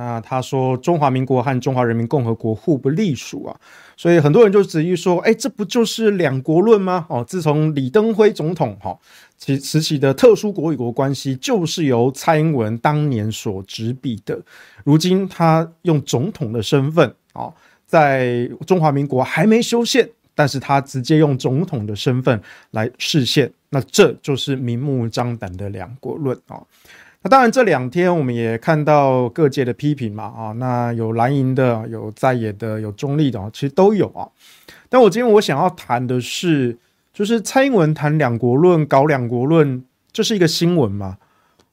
那他说中华民国和中华人民共和国互不隶属啊，所以很多人就质疑说，哎，这不就是两国论吗？哦，自从李登辉总统哈其时期的特殊国与国关系，就是由蔡英文当年所执笔的，如今他用总统的身份啊，在中华民国还没修宪，但是他直接用总统的身份来示宪，那这就是明目张胆的两国论啊。那当然，这两天我们也看到各界的批评嘛，啊，那有蓝营的，有在野的，有中立的，其实都有啊。但我今天我想要谈的是，就是蔡英文谈两国论，搞两国论，这是一个新闻吗？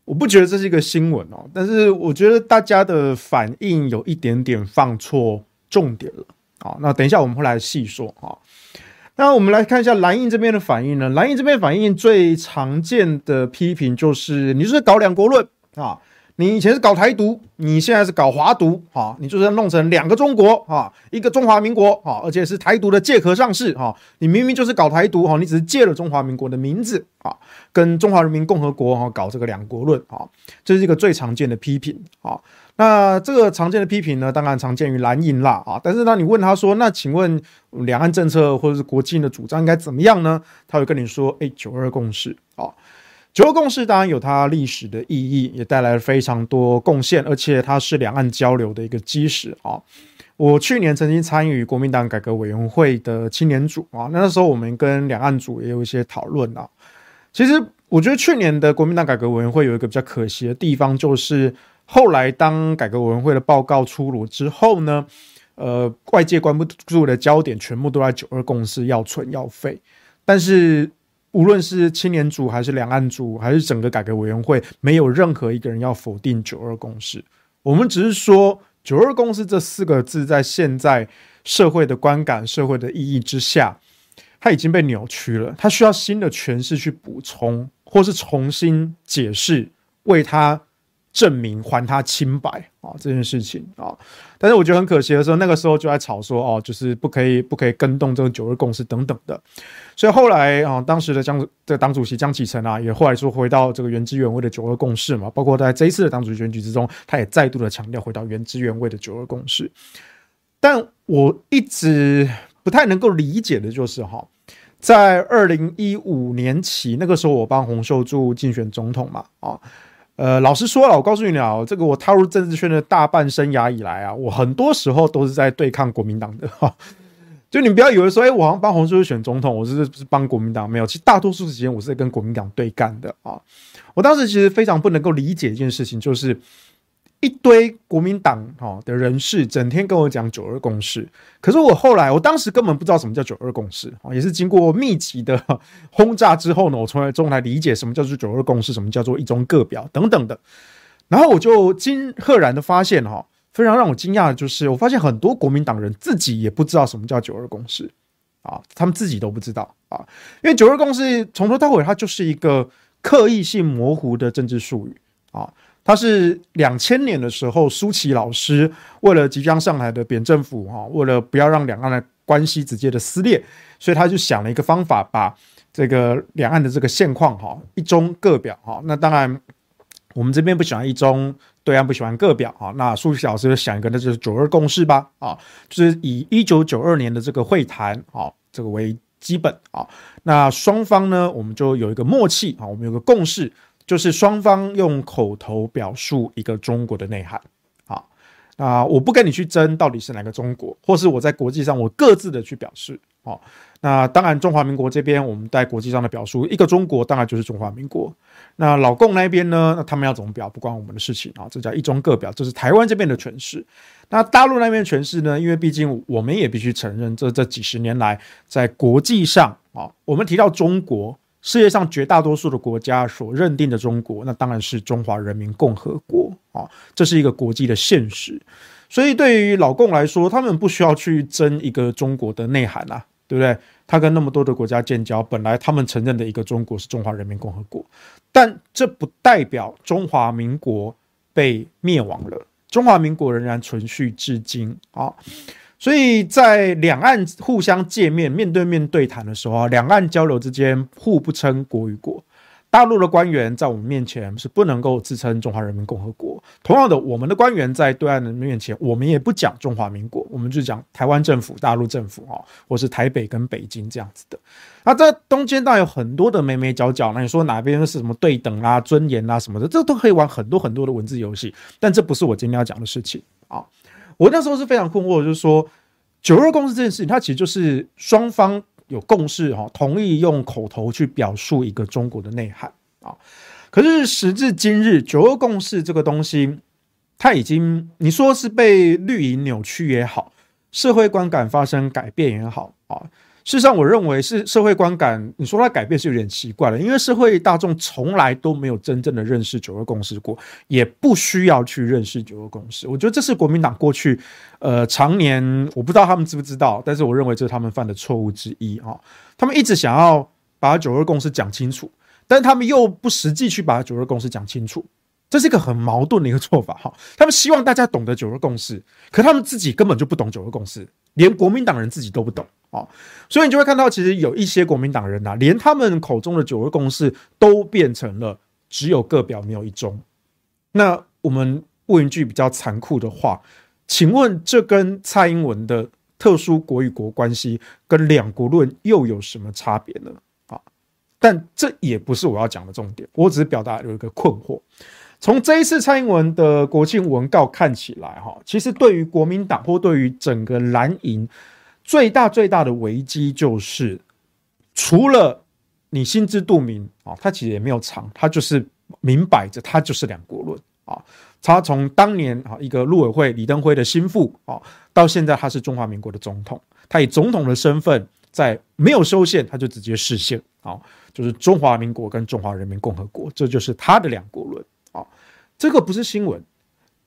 我不觉得这是一个新闻哦，但是我觉得大家的反应有一点点放错重点了啊。那等一下我们会来细说啊。那我们来看一下蓝印这边的反应呢？蓝印这边反应最常见的批评就是，你就是搞两国论啊。你以前是搞台独，你现在是搞华独，啊，你就是弄成两个中国，啊，一个中华民国，啊，而且是台独的借壳上市，啊，你明明就是搞台独，哈，你只是借了中华民国的名字，啊，跟中华人民共和国，哈，搞这个两国论，啊，这是一个最常见的批评，啊，那这个常见的批评呢，当然常见于蓝营啦，啊，但是当你问他说，那请问两岸政策或者是国际的主张应该怎么样呢？他会跟你说，哎，九二共识，啊。九二共识当然有它历史的意义，也带来了非常多贡献，而且它是两岸交流的一个基石啊。我去年曾经参与国民党改革委员会的青年组啊，那时候我们跟两岸组也有一些讨论啊。其实我觉得去年的国民党改革委员会有一个比较可惜的地方，就是后来当改革委员会的报告出炉之后呢，呃，外界关不住的焦点全部都在九二共识要存要废，但是。无论是青年组还是两岸组，还是整个改革委员会，没有任何一个人要否定九二共识。我们只是说，九二共识这四个字在现在社会的观感、社会的意义之下，它已经被扭曲了。它需要新的诠释去补充，或是重新解释，为它。证明还他清白啊，这件事情啊，但是我觉得很可惜的时候，那个时候就在吵说哦，就是不可以不可以跟动这个九二共识等等的，所以后来啊，当时的江这个党主席江启臣啊，也后来说回到这个原汁原味的九二共识嘛，包括在这一次的党主席选举之中，他也再度的强调回到原汁原味的九二共识。但我一直不太能够理解的就是哈，在二零一五年起，那个时候我帮洪秀柱竞选总统嘛，啊。呃，老实说了，我告诉你啊，这个我踏入政治圈的大半生涯以来啊，我很多时候都是在对抗国民党的哈。就你不要以为说，哎，我好像帮洪秀柱选总统，我是不是帮国民党？没有，其实大多数时间我是在跟国民党对干的啊。我当时其实非常不能够理解一件事情，就是。一堆国民党哈的人士整天跟我讲九二共识，可是我后来我当时根本不知道什么叫九二共识，也是经过密集的 轰炸之后呢，我从来中来理解什么叫做九二共识，什么叫做一中各表等等的，然后我就惊赫然的发现哈，非常让我惊讶的就是，我发现很多国民党人自己也不知道什么叫九二共识啊，他们自己都不知道啊，因为九二共识从头到尾它就是一个刻意性模糊的政治术语啊。他是两千年的时候，舒淇老师为了即将上台的扁政府哈，为了不要让两岸的关系直接的撕裂，所以他就想了一个方法，把这个两岸的这个现况哈，一中各表哈。那当然，我们这边不喜欢一中，对岸不喜欢各表哈。那舒淇老师就想一个，那就是九二共识吧啊，就是以一九九二年的这个会谈啊，这个为基本啊。那双方呢，我们就有一个默契啊，我们有个共识。就是双方用口头表述一个中国的内涵，啊，那我不跟你去争到底是哪个中国，或是我在国际上我各自的去表示，好，那当然中华民国这边我们在国际上的表述一个中国当然就是中华民国，那老共那边呢，那他们要怎么表不关我们的事情啊，这叫一中各表，这是台湾这边的诠释。那大陆那边诠释呢，因为毕竟我们也必须承认，这这几十年来在国际上啊，我们提到中国。世界上绝大多数的国家所认定的中国，那当然是中华人民共和国啊，这是一个国际的现实。所以对于老共来说，他们不需要去争一个中国的内涵啊，对不对？他跟那么多的国家建交，本来他们承认的一个中国是中华人民共和国，但这不代表中华民国被灭亡了，中华民国仍然存续至今啊。所以在两岸互相见面、面对面对谈的时候啊，两岸交流之间互不称国与国，大陆的官员在我们面前是不能够自称中华人民共和国。同样的，我们的官员在对岸的面前，我们也不讲中华民国，我们就讲台湾政府、大陆政府啊，或是台北跟北京这样子的。那这中间当然有很多的眉眉角角，那你说哪边是什么对等啊、尊严啊什么的，这都可以玩很多很多的文字游戏。但这不是我今天要讲的事情啊。我那时候是非常困惑，就是说九二共识这件事情，它其实就是双方。有共识哈，同意用口头去表述一个中国的内涵啊。可是时至今日，九二共识这个东西，它已经你说是被绿营扭曲也好，社会观感发生改变也好啊。事实上，我认为是社会观感。你说它改变是有点奇怪了，因为社会大众从来都没有真正的认识九二共识过，也不需要去认识九二共识。我觉得这是国民党过去呃常年，我不知道他们知不知道，但是我认为这是他们犯的错误之一啊。他们一直想要把九二共识讲清楚，但他们又不实际去把九二共识讲清楚，这是一个很矛盾的一个做法哈。他们希望大家懂得九二共识，可他们自己根本就不懂九二共识，连国民党人自己都不懂。啊，所以你就会看到，其实有一些国民党人呐、连他们口中的九二共识都变成了只有个表没有一中。那我们问一句比较残酷的话，请问这跟蔡英文的特殊国与国关系跟两国论又有什么差别呢？啊，但这也不是我要讲的重点，我只是表达有一个困惑。从这一次蔡英文的国庆文告看起来，哈，其实对于国民党或对于整个蓝营。最大最大的危机就是，除了你心知肚明啊，他其实也没有藏，他就是明摆着，他就是两国论啊。他从当年啊一个陆委会李登辉的心腹啊，到现在他是中华民国的总统，他以总统的身份在没有修宪，他就直接释宪啊，就是中华民国跟中华人民共和国，这就是他的两国论啊。这个不是新闻，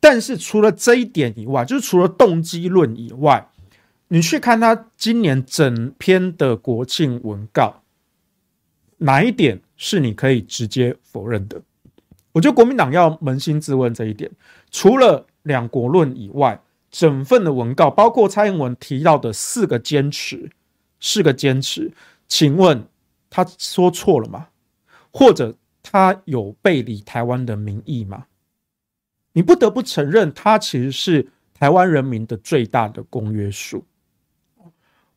但是除了这一点以外，就是除了动机论以外。你去看他今年整篇的国庆文告，哪一点是你可以直接否认的？我觉得国民党要扪心自问这一点。除了两国论以外，整份的文告，包括蔡英文提到的四个坚持，四个坚持，请问他说错了吗？或者他有背离台湾的民意吗？你不得不承认，他其实是台湾人民的最大的公约数。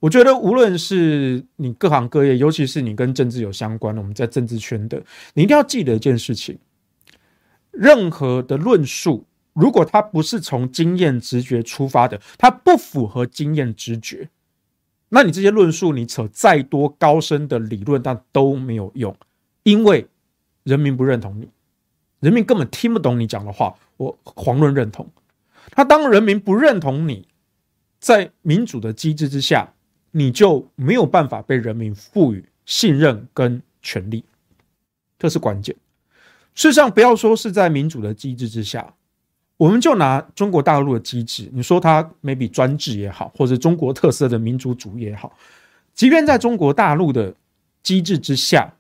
我觉得，无论是你各行各业，尤其是你跟政治有相关的，我们在政治圈的，你一定要记得一件事情：任何的论述，如果它不是从经验直觉出发的，它不符合经验直觉，那你这些论述，你扯再多高深的理论，但都没有用，因为人民不认同你，人民根本听不懂你讲的话。我遑论认同。他当人民不认同你，在民主的机制之下。你就没有办法被人民赋予信任跟权力，这是关键。事实上，不要说是在民主的机制之下，我们就拿中国大陆的机制，你说它 maybe 专制也好，或者中国特色的民主主义也好，即便在中国大陆的机制之下，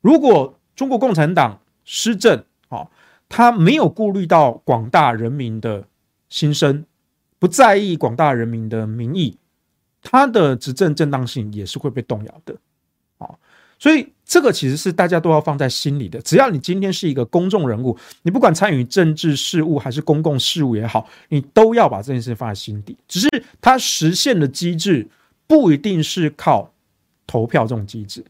如果中国共产党施政啊，他没有顾虑到广大人民的心声，不在意广大人民的民意。他的执政正当性也是会被动摇的，啊，所以这个其实是大家都要放在心里的。只要你今天是一个公众人物，你不管参与政治事务还是公共事务也好，你都要把这件事放在心底。只是它实现的机制不一定是靠投票这种机制。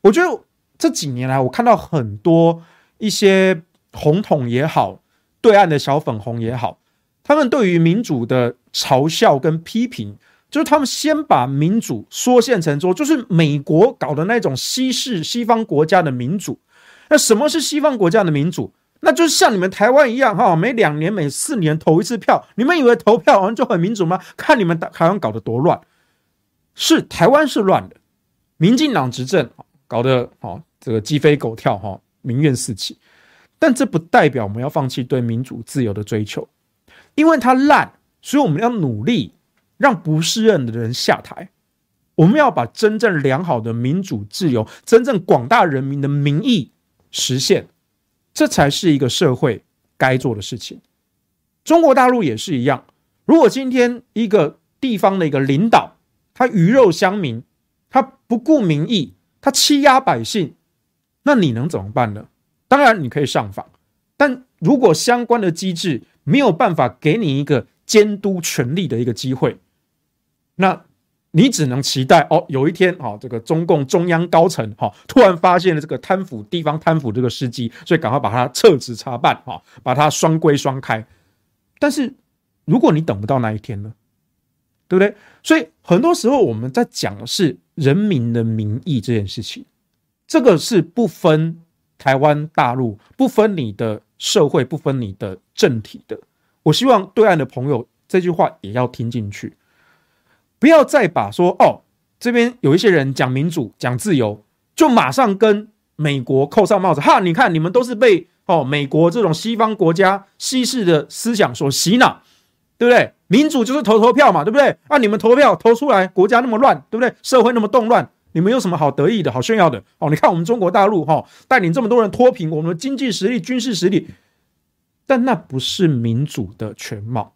我觉得这几年来，我看到很多一些红统也好，对岸的小粉红也好，他们对于民主的嘲笑跟批评。就是他们先把民主缩限成说，就是美国搞的那种西式西方国家的民主。那什么是西方国家的民主？那就是像你们台湾一样，哈，每两年、每四年投一次票。你们以为投票完就很民主吗？看你们台湾搞得多乱！是台湾是乱的，民进党执政搞得哦，这个鸡飞狗跳，哈，民怨四起。但这不代表我们要放弃对民主自由的追求，因为它烂，所以我们要努力。让不适任的人下台，我们要把真正良好的民主自由、真正广大人民的民意实现，这才是一个社会该做的事情。中国大陆也是一样，如果今天一个地方的一个领导，他鱼肉乡民，他不顾民意，他欺压百姓，那你能怎么办呢？当然你可以上访，但如果相关的机制没有办法给你一个监督权力的一个机会，那你只能期待哦，有一天哦，这个中共中央高层哈、哦、突然发现了这个贪腐地方贪腐这个事迹，所以赶快把它撤职查办哈、哦，把它双规双开。但是如果你等不到那一天呢，对不对？所以很多时候我们在讲的是人民的民意这件事情，这个是不分台湾大陆，不分你的社会，不分你的政体的。我希望对岸的朋友这句话也要听进去。不要再把说哦，这边有一些人讲民主、讲自由，就马上跟美国扣上帽子。哈，你看你们都是被哦美国这种西方国家西式的思想所洗脑，对不对？民主就是投投票嘛，对不对？啊，你们投票投出来，国家那么乱，对不对？社会那么动乱，你们有什么好得意的、好炫耀的？哦，你看我们中国大陆哈、哦，带领这么多人脱贫，我们的经济实力、军事实力，但那不是民主的全貌。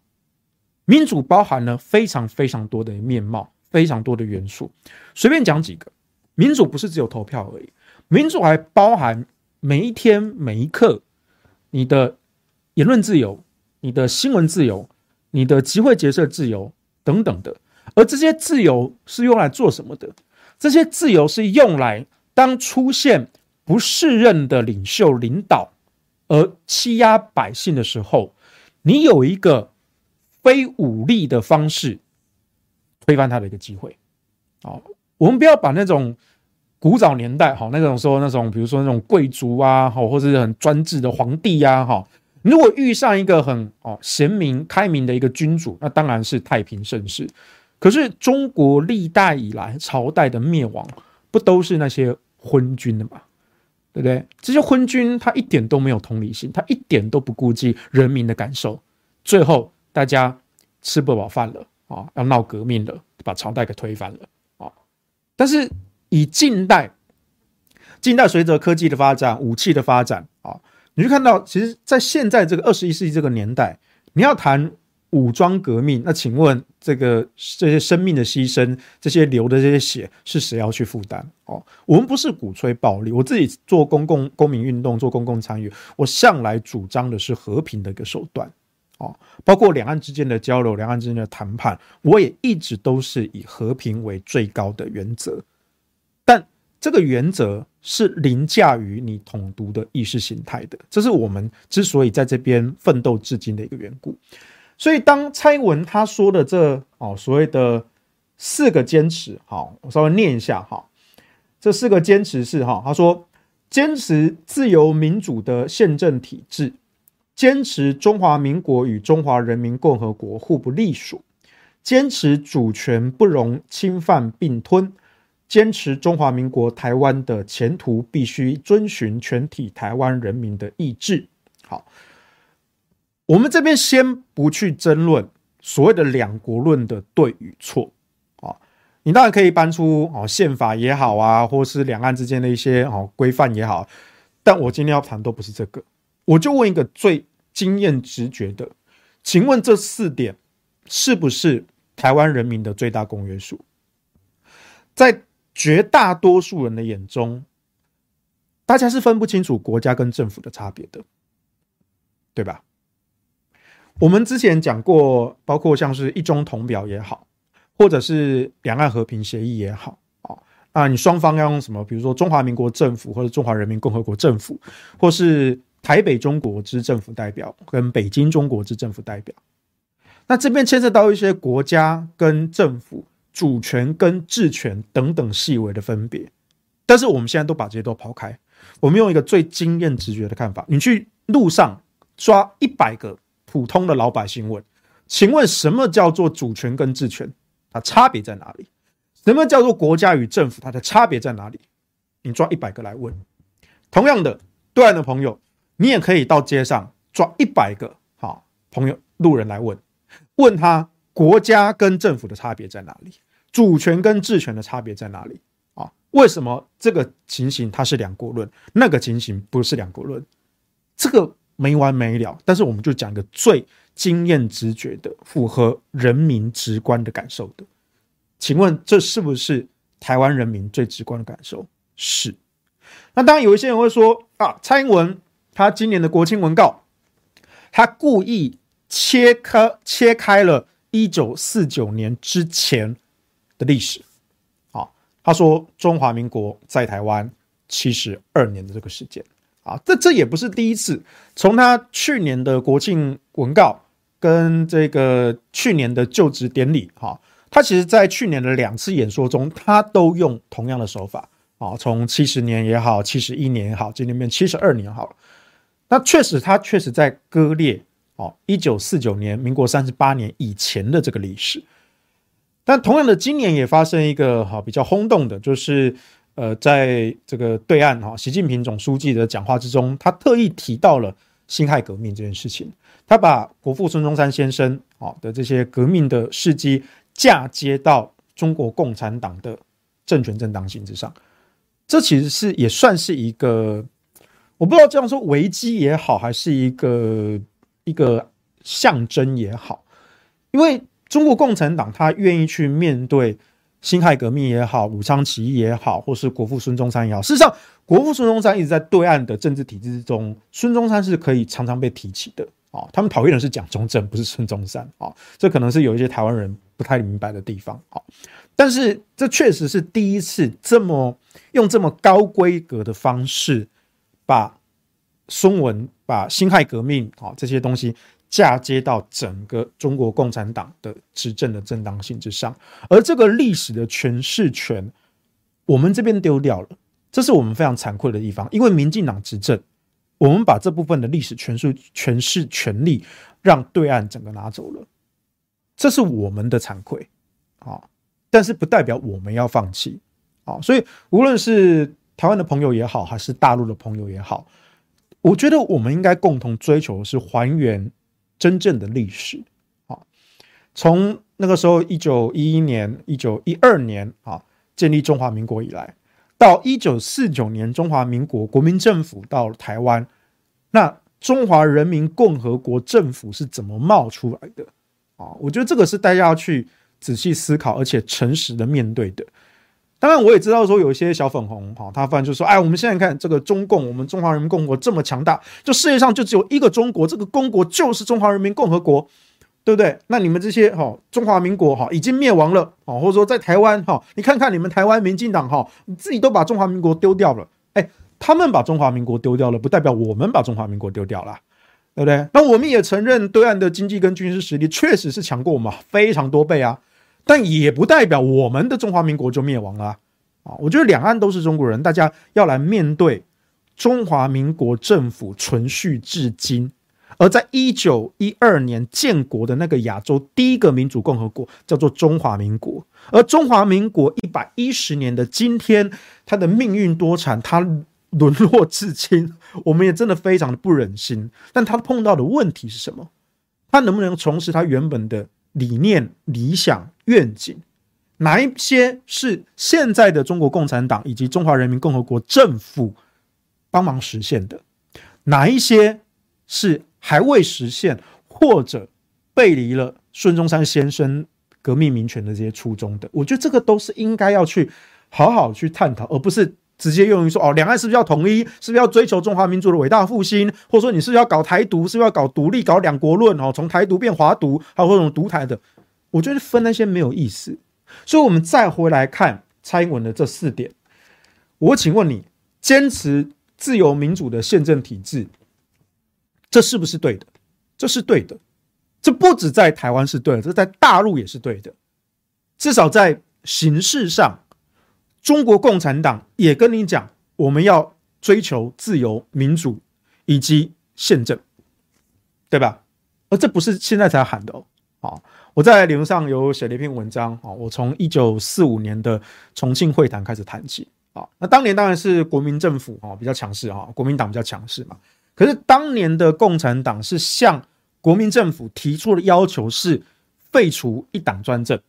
民主包含了非常非常多的面貌，非常多的元素。随便讲几个，民主不是只有投票而已，民主还包含每一天每一刻你的言论自由、你的新闻自由、你的集会结社自由等等的。而这些自由是用来做什么的？这些自由是用来当出现不适任的领袖领导而欺压百姓的时候，你有一个。非武力的方式推翻他的一个机会，哦，我们不要把那种古早年代好那种说那种，比如说那种贵族啊，好，或者是很专制的皇帝呀，哈，如果遇上一个很哦贤明开明的一个君主，那当然是太平盛世。可是中国历代以来朝代的灭亡，不都是那些昏君的吗？对不对？这些昏君他一点都没有同理心，他一点都不顾及人民的感受，最后。大家吃不饱饭了啊，要闹革命了，把朝代给推翻了啊！但是以近代，近代随着科技的发展、武器的发展啊，你就看到，其实，在现在这个二十一世纪这个年代，你要谈武装革命，那请问这个这些生命的牺牲、这些流的这些血，是谁要去负担？哦，我们不是鼓吹暴力，我自己做公共公民运动、做公共参与，我向来主张的是和平的一个手段。哦，包括两岸之间的交流、两岸之间的谈判，我也一直都是以和平为最高的原则。但这个原则是凌驾于你统独的意识形态的，这是我们之所以在这边奋斗至今的一个缘故。所以，当蔡英文他说的这哦所谓的四个坚持，好，我稍微念一下哈，这四个坚持是哈，他说坚持自由民主的宪政体制。坚持中华民国与中华人民共和国互不隶属，坚持主权不容侵犯并吞，坚持中华民国台湾的前途必须遵循全体台湾人民的意志。好，我们这边先不去争论所谓的两国论的对与错啊，你当然可以搬出哦宪法也好啊，或是两岸之间的一些哦规范也好，但我今天要谈都不是这个。我就问一个最经验直觉的，请问这四点是不是台湾人民的最大公约数？在绝大多数人的眼中，大家是分不清楚国家跟政府的差别的，对吧？我们之前讲过，包括像是一中同表也好，或者是两岸和平协议也好啊，啊，你双方要用什么？比如说中华民国政府或者中华人民共和国政府，或是。台北中国之政府代表跟北京中国之政府代表，那这边牵涉到一些国家跟政府主权跟治权等等细微的分别，但是我们现在都把这些都抛开，我们用一个最经验直觉的看法，你去路上抓一百个普通的老百姓问，请问什么叫做主权跟治权？它差别在哪里？什么叫做国家与政府？它的差别在哪里？你抓一百个来问，同样的，对岸的朋友。你也可以到街上抓一百个好朋友、路人来问，问他国家跟政府的差别在哪里，主权跟治权的差别在哪里啊？为什么这个情形它是两国论，那个情形不是两国论？这个没完没了。但是我们就讲一个最经验直觉的、符合人民直观的感受的。请问这是不是台湾人民最直观的感受？是。那当然有一些人会说啊，蔡英文。他今年的国庆文告，他故意切开切开了一九四九年之前的历史。啊，他说中华民国在台湾七十二年的这个时间。啊，这这也不是第一次。从他去年的国庆文告跟这个去年的就职典礼，哈，他其实在去年的两次演说中，他都用同样的手法。啊，从七十年也好，七十一年也好，今年变七十二年好了。那确实，他确实在割裂。哦，一九四九年，民国三十八年以前的这个历史。但同样的，今年也发生一个哈比较轰动的，就是。呃，在这个对岸哈，习近平总书记的讲话之中，他特意提到了辛亥革命这件事情。他把国父孙中山先生啊的这些革命的事迹嫁接到中国共产党的政权正当性之上。这其实是也算是一个，我不知道这样说危机也好，还是一个一个象征也好，因为中国共产党他愿意去面对。辛亥革命也好，武昌起义也好，或是国父孙中山也好，事实上，国父孙中山一直在对岸的政治体制之中，孙中山是可以常常被提起的啊、哦。他们讨厌的是蒋中正，不是孙中山啊、哦。这可能是有一些台湾人不太明白的地方啊、哦。但是这确实是第一次这么用这么高规格的方式，把孙文、把辛亥革命啊、哦、这些东西。嫁接到整个中国共产党的执政的正当性之上，而这个历史的诠释权，我们这边丢掉了，这是我们非常惭愧的地方。因为民进党执政，我们把这部分的历史诠释诠释权利让对岸整个拿走了，这是我们的惭愧啊！但是不代表我们要放弃啊！所以无论是台湾的朋友也好，还是大陆的朋友也好，我觉得我们应该共同追求的是还原。真正的历史啊，从那个时候一九一一年、一九一二年啊建立中华民国以来，到一九四九年中华民国国民政府到台湾，那中华人民共和国政府是怎么冒出来的啊？我觉得这个是大家要去仔细思考，而且诚实的面对的。当然，我也知道说有一些小粉红哈，他反正就说：“哎，我们现在看这个中共，我们中华人民共和国这么强大，就世界上就只有一个中国，这个公国就是中华人民共和国，对不对？那你们这些哈中华民国哈已经灭亡了啊，或者说在台湾哈，你看看你们台湾民进党哈，你自己都把中华民国丢掉了，哎，他们把中华民国丢掉了，不代表我们把中华民国丢掉了，对不对？那我们也承认对岸的经济跟军事实力确实是强过我们非常多倍啊。”但也不代表我们的中华民国就灭亡了啊！我觉得两岸都是中国人，大家要来面对中华民国政府存续至今。而在一九一二年建国的那个亚洲第一个民主共和国叫做中华民国，而中华民国一百一十年的今天，它的命运多舛，它沦落至今，我们也真的非常的不忍心。但它碰到的问题是什么？它能不能重拾它原本的理念、理想？愿景，哪一些是现在的中国共产党以及中华人民共和国政府帮忙实现的？哪一些是还未实现，或者背离了孙中山先生革命民权的这些初衷的？我觉得这个都是应该要去好好去探讨，而不是直接用于说哦，两岸是不是要统一？是不是要追求中华民族的伟大复兴？或者说你是不是要搞台独？是不是要搞独立？搞两国论？哦，从台独变华独，还有这种独台的？我觉得分那些没有意思，所以，我们再回来看蔡英文的这四点。我请问你，坚持自由民主的宪政体制，这是不是对的？这是对的。这不止在台湾是对的，这在大陆也是对的。至少在形式上，中国共产党也跟你讲，我们要追求自由民主以及宪政，对吧？而这不是现在才喊的哦，我在脸书上有写了一篇文章啊，我从一九四五年的重庆会谈开始谈起啊。那当年当然是国民政府啊比较强势哈，国民党比较强势嘛。可是当年的共产党是向国民政府提出的要求是废除一党专政，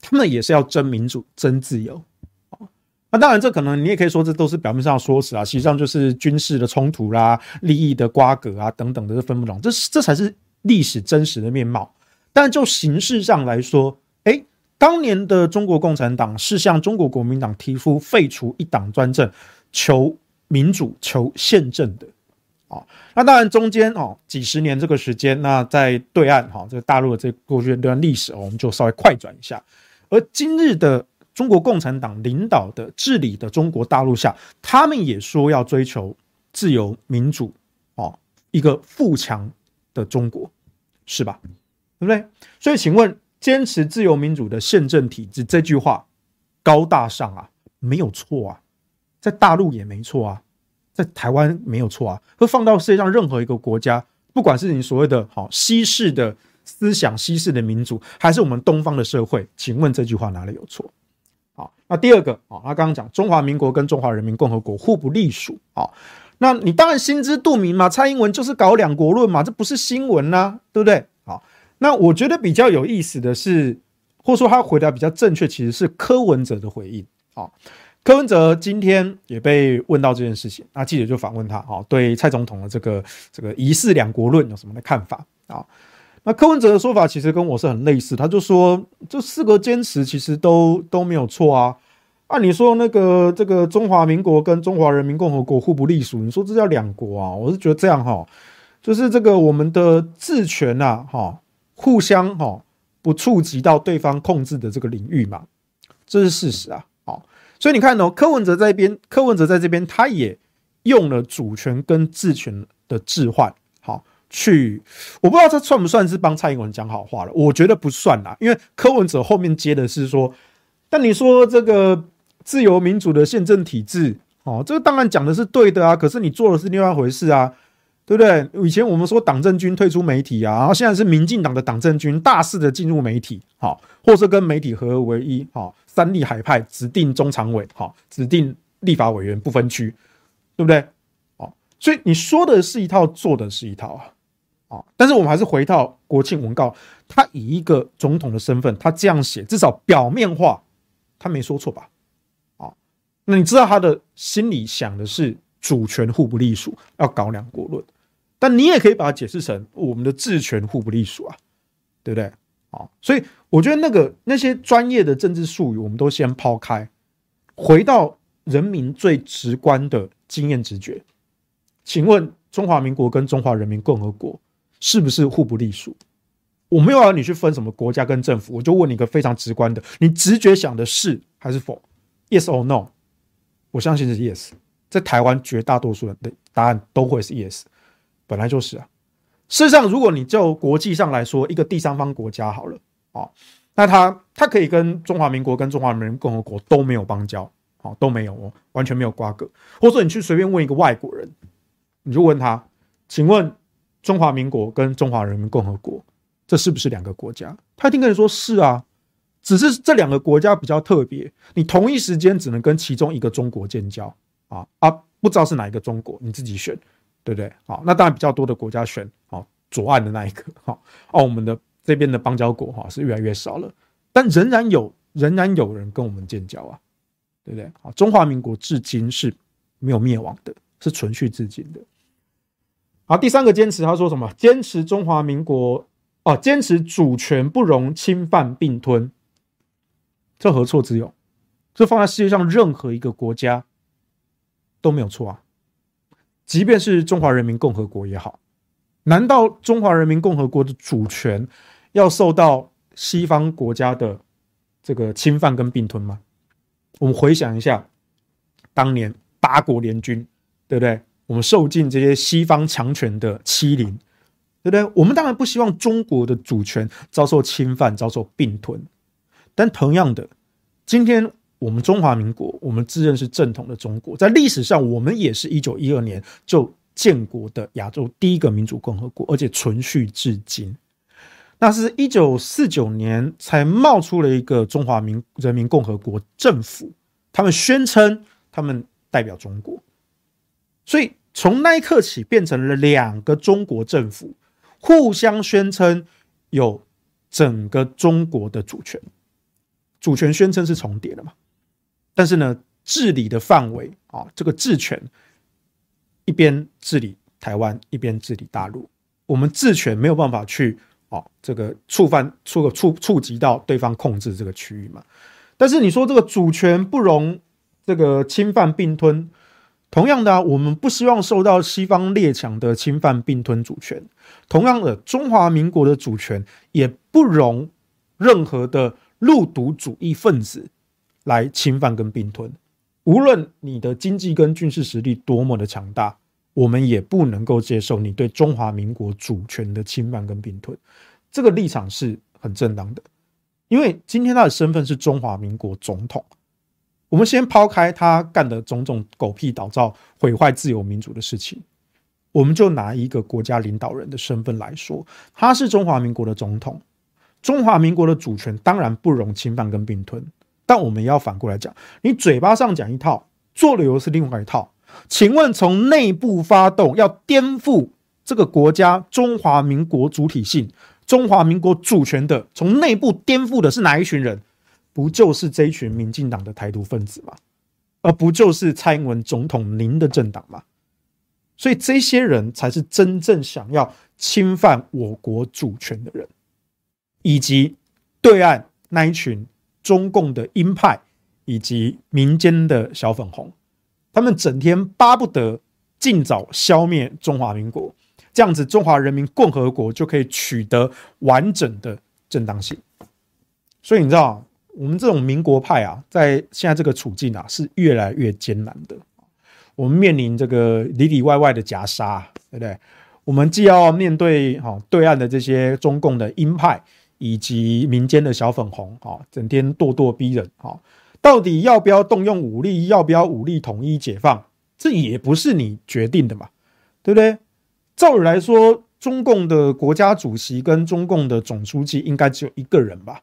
他们也是要争民主、争自由啊。那当然，这可能你也可以说这都是表面上说辞啊，实际上就是军事的冲突啦、利益的瓜葛啊等等的，分不懂。这是这才是历史真实的面貌。但就形式上来说，诶，当年的中国共产党是向中国国民党提出废除一党专政、求民主、求宪政的，啊。那当然中间哦几十年这个时间，那在对岸哈，这个大陆的这过去这段历史哦，我们就稍微快转一下。而今日的中国共产党领导的治理的中国大陆下，他们也说要追求自由民主哦，一个富强的中国，是吧？对不对？所以请问，坚持自由民主的宪政体制这句话高大上啊，没有错啊，在大陆也没错啊。在台湾没有错啊，会放到世界上任何一个国家，不管是你所谓的好西式的思想、西式的民主，还是我们东方的社会，请问这句话哪里有错？好，那第二个啊，他刚刚讲中华民国跟中华人民共和国互不隶属啊，那你当然心知肚明嘛，蔡英文就是搞两国论嘛，这不是新闻呐、对不对？那我觉得比较有意思的是，或者说他回答比较正确，其实是柯文哲的回应啊。柯文哲今天也被问到这件事情，那记者就反问他，哦，对蔡总统的这个这个疑似两国论有什么的看法啊？那柯文哲的说法其实跟我是很类似，他就说这四个坚持其实都都没有错啊。按你说那个这个中华民国跟中华人民共和国互不隶属，你说这叫两国啊？我是觉得这样哈，就是这个我们的治权呐，哈，互相哈不触及到对方控制的这个领域嘛，这是事实啊。哦所以你看哦，柯文哲在这边，柯文哲在这边，他也用了主权跟治权的置换，好去，我不知道这算不算是帮蔡英文讲好话了？我觉得不算啦，因为柯文哲后面接的是说，但你说这个自由民主的宪政体制，哦，这个当然讲的是对的啊，可是你做的是另外一回事啊，对不对？以前我们说党政军退出媒体啊，然后现在是民进党的党政军大肆的进入媒体，好，或是跟媒体合而为一，好。三立海派指定中常委，好，指定立法委员不分区，对不对？哦，所以你说的是一套，做的是一套啊，啊！但是我们还是回到国庆文告，他以一个总统的身份，他这样写，至少表面化，他没说错吧？啊，那你知道他的心里想的是主权互不隶属，要搞两国论，但你也可以把它解释成我们的治权互不隶属啊，对不对？啊，所以我觉得那个那些专业的政治术语，我们都先抛开，回到人民最直观的经验直觉。请问中华民国跟中华人民共和国是不是互不隶属？我没有要你去分什么国家跟政府，我就问你一个非常直观的，你直觉想的是还是否？Yes or no？我相信是 yes。在台湾绝大多数人的答案都会是 yes，本来就是啊。事实上，如果你就国际上来说，一个第三方国家好了啊、哦，那他他可以跟中华民国跟中华人民共和国都没有邦交，好、哦、都没有哦，完全没有瓜葛。或者你去随便问一个外国人，你就问他，请问中华民国跟中华人民共和国这是不是两个国家？他一定跟你说是啊，只是这两个国家比较特别，你同一时间只能跟其中一个中国建交啊啊，不知道是哪一个中国，你自己选。对不对？好，那当然比较多的国家选好左岸的那一个，好，哦，我们的这边的邦交国哈是越来越少了，但仍然有仍然有人跟我们建交啊，对不对？好，中华民国至今是没有灭亡的，是存续至今的。好，第三个坚持，他说什么？坚持中华民国哦，坚持主权不容侵犯并吞，这何错之有？这放在世界上任何一个国家都没有错啊。即便是中华人民共和国也好，难道中华人民共和国的主权要受到西方国家的这个侵犯跟并吞吗？我们回想一下，当年八国联军，对不对？我们受尽这些西方强权的欺凌，对不对？我们当然不希望中国的主权遭受侵犯、遭受并吞，但同样的，今天。我们中华民国，我们自认是正统的中国，在历史上，我们也是一九一二年就建国的亚洲第一个民主共和国，而且存续至今。那是一九四九年才冒出了一个中华民人民共和国政府，他们宣称他们代表中国，所以从那一刻起，变成了两个中国政府，互相宣称有整个中国的主权，主权宣称是重叠的嘛。但是呢，治理的范围啊，这个治权一边治理台湾，一边治理大陆，我们治权没有办法去啊，这个触犯触触触及到对方控制这个区域嘛。但是你说这个主权不容这个侵犯并吞，同样的啊，我们不希望受到西方列强的侵犯并吞主权。同样的，中华民国的主权也不容任何的陆独主义分子来侵犯跟并吞。无论你的经济跟军事实力多么的强大，我们也不能够接受你对中华民国主权的侵犯跟并吞。这个立场是很正当的，因为今天他的身份是中华民国总统。我们先抛开他干的种种狗屁倒灶、毁坏自由民主的事情，我们就拿一个国家领导人的身份来说，他是中华民国的总统，中华民国的主权当然不容侵犯跟并吞。但我们也要反过来讲，你嘴巴上讲一套，做的又是另外一套。请问，从内部发动要颠覆这个国家中华民国主体性、中华民国主权的，从内部颠覆的是哪一群人？不就是这一群民进党的台独分子吗？而不就是蔡英文总统您的政党吗？所以这些人才是真正想要侵犯我国主权的人，以及对岸那一群中共的鹰派以及民间的小粉红，他们整天巴不得尽早消灭中华民国，这样子中华人民共和国就可以取得完整的正当性。所以你知道。我们这种民国派啊，在现在这个处境啊，是越来越艰难的。我们面临这个里里外外的夹杀，对不对？我们既要面对哈对岸的这些中共的鹰派，以及民间的小粉红，啊，整天咄咄逼人，啊，到底要不要动用武力？要不要武力统一解放？这也不是你决定的嘛，对不对？照理来说，中共的国家主席跟中共的总书记应该只有一个人吧？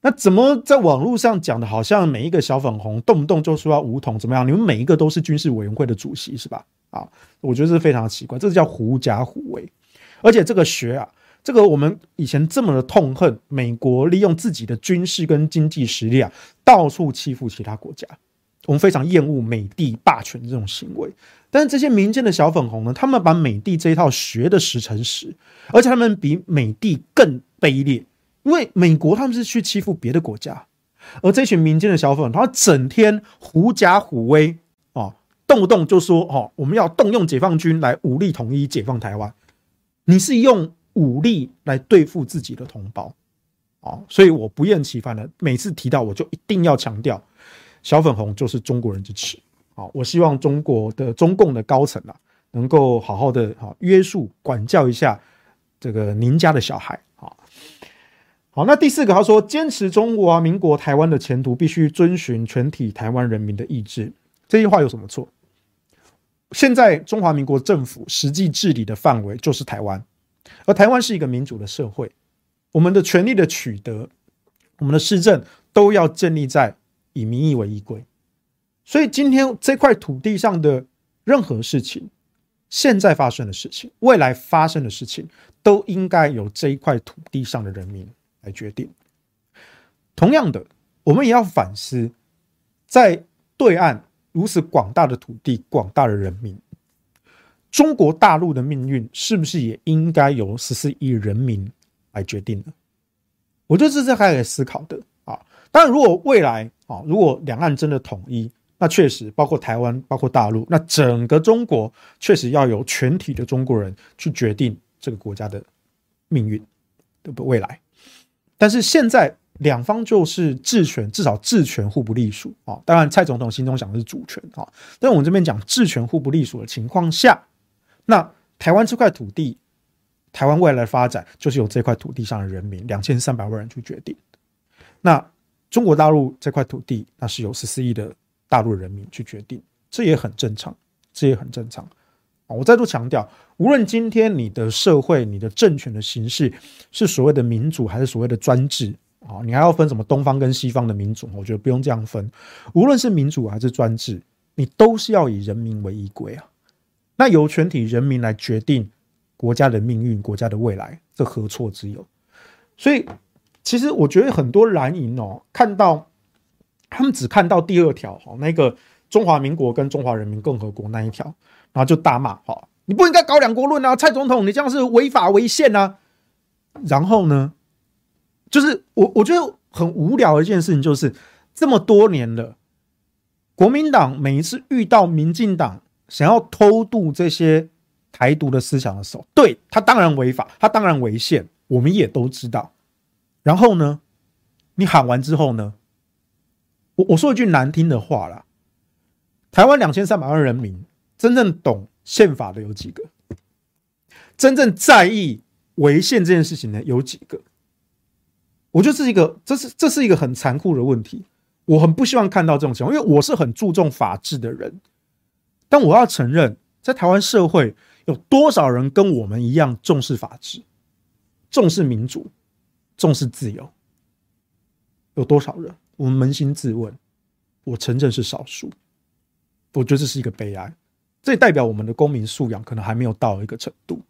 那怎么在网络上讲的，好像每一个小粉红动不动就说要武统怎么样？你们每一个都是军事委员会的主席是吧？啊，我觉得是非常奇怪，这叫狐假虎威。而且这个学啊，这个我们以前这么的痛恨美国利用自己的军事跟经济实力啊，到处欺负其他国家，我们非常厌恶美帝霸权这种行为。但是这些民间的小粉红呢，他们把美帝这一套学的十成十，而且他们比美帝更卑劣。因为美国他们是去欺负别的国家，而这群民间的小粉，他整天狐假虎威啊，动不动就说哦，我们要动用解放军来武力统一解放台湾。你是用武力来对付自己的同胞啊，所以我不厌其烦的每次提到，我就一定要强调，小粉红就是中国人之耻啊！我希望中国的中共的高层啊，能够好好的啊约束管教一下这个您家的小孩啊。好，那第四个，他说坚持中华民国台湾的前途必须遵循全体台湾人民的意志，这句话有什么错？现在中华民国政府实际治理的范围就是台湾，而台湾是一个民主的社会，我们的权利的取得，我们的施政都要建立在以民意为依归，所以今天这块土地上的任何事情，现在发生的事情，未来发生的事情，都应该由这一块土地上的人民。来决定。同样的，我们也要反思，在对岸如此广大的土地、广大的人民，中国大陆的命运是不是也应该由十四亿人民来决定呢？我觉得这是还可以思考的啊。当然，如果未来啊，如果两岸真的统一，那确实包括台湾、包括大陆，那整个中国确实要由全体的中国人去决定这个国家的命运的未来。但是现在两方就是治权，至少治权互不隶属啊。当然，蔡总统心中想的是主权啊。但我们这边讲治权互不隶属的情况下，那台湾这块土地，台湾未来的发展就是由这块土地上的人民两千三百万人去决定。那中国大陆这块土地，那是由十四亿的大陆人民去决定，这也很正常，这也很正常。我再度强调，无论今天你的社会、你的政权的形式是所谓的民主还是所谓的专制啊，你还要分什么东方跟西方的民主？我觉得不用这样分。无论是民主还是专制，你都是要以人民为依归啊。那由全体人民来决定国家的命运、国家的未来，这何错之有？所以，其实我觉得很多蓝营哦，看到他们只看到第二条哈，那个中华民国跟中华人民共和国那一条。然后就大骂，哈，你不应该搞两国论啊，蔡总统，你这样是违法违宪啊。然后呢，就是我我觉得很无聊的一件事情，就是这么多年了，国民党每一次遇到民进党想要偷渡这些台独的思想的时候，对，他当然违法，他当然违宪，我们也都知道。然后呢，你喊完之后呢，我我说一句难听的话啦，台湾两千三百万人民真正懂宪法的有几个？真正在意违宪这件事情的有几个？我觉得这是一个，这是这是一个很残酷的问题。我很不希望看到这种情况，因为我是很注重法治的人。但我要承认，在台湾社会有多少人跟我们一样重视法治、重视民主、重视自由？有多少人？我们扪心自问，我承认是少数。我觉得这是一个悲哀，这代表我们的公民素养可能还没有到一个程度。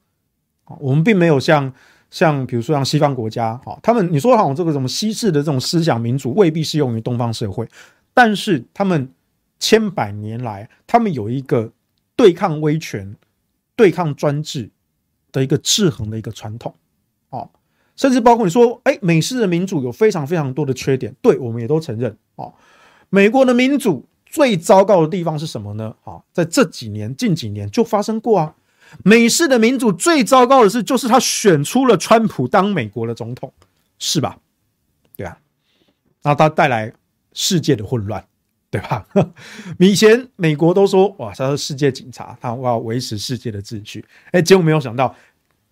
我们并没有像像比如说像西方国家，哈，他们你说好这个什么西式的这种思想民主未必适用于东方社会，但是他们。千百年来，他们有一个对抗威权、对抗专制的一个制衡的一个传统，哦，甚至包括你说，哎，美式的民主有非常非常多的缺点，对，我们也都承认，哦，美国的民主最糟糕的地方是什么呢？啊，在这几年、近几年就发生过啊，美式的民主最糟糕的事，就是他选出了川普当美国的总统，是吧？对啊，那他带来世界的混乱。对吧？以前美国都说哇，他是世界警察，他要维持世界的秩序。哎，结果没有想到，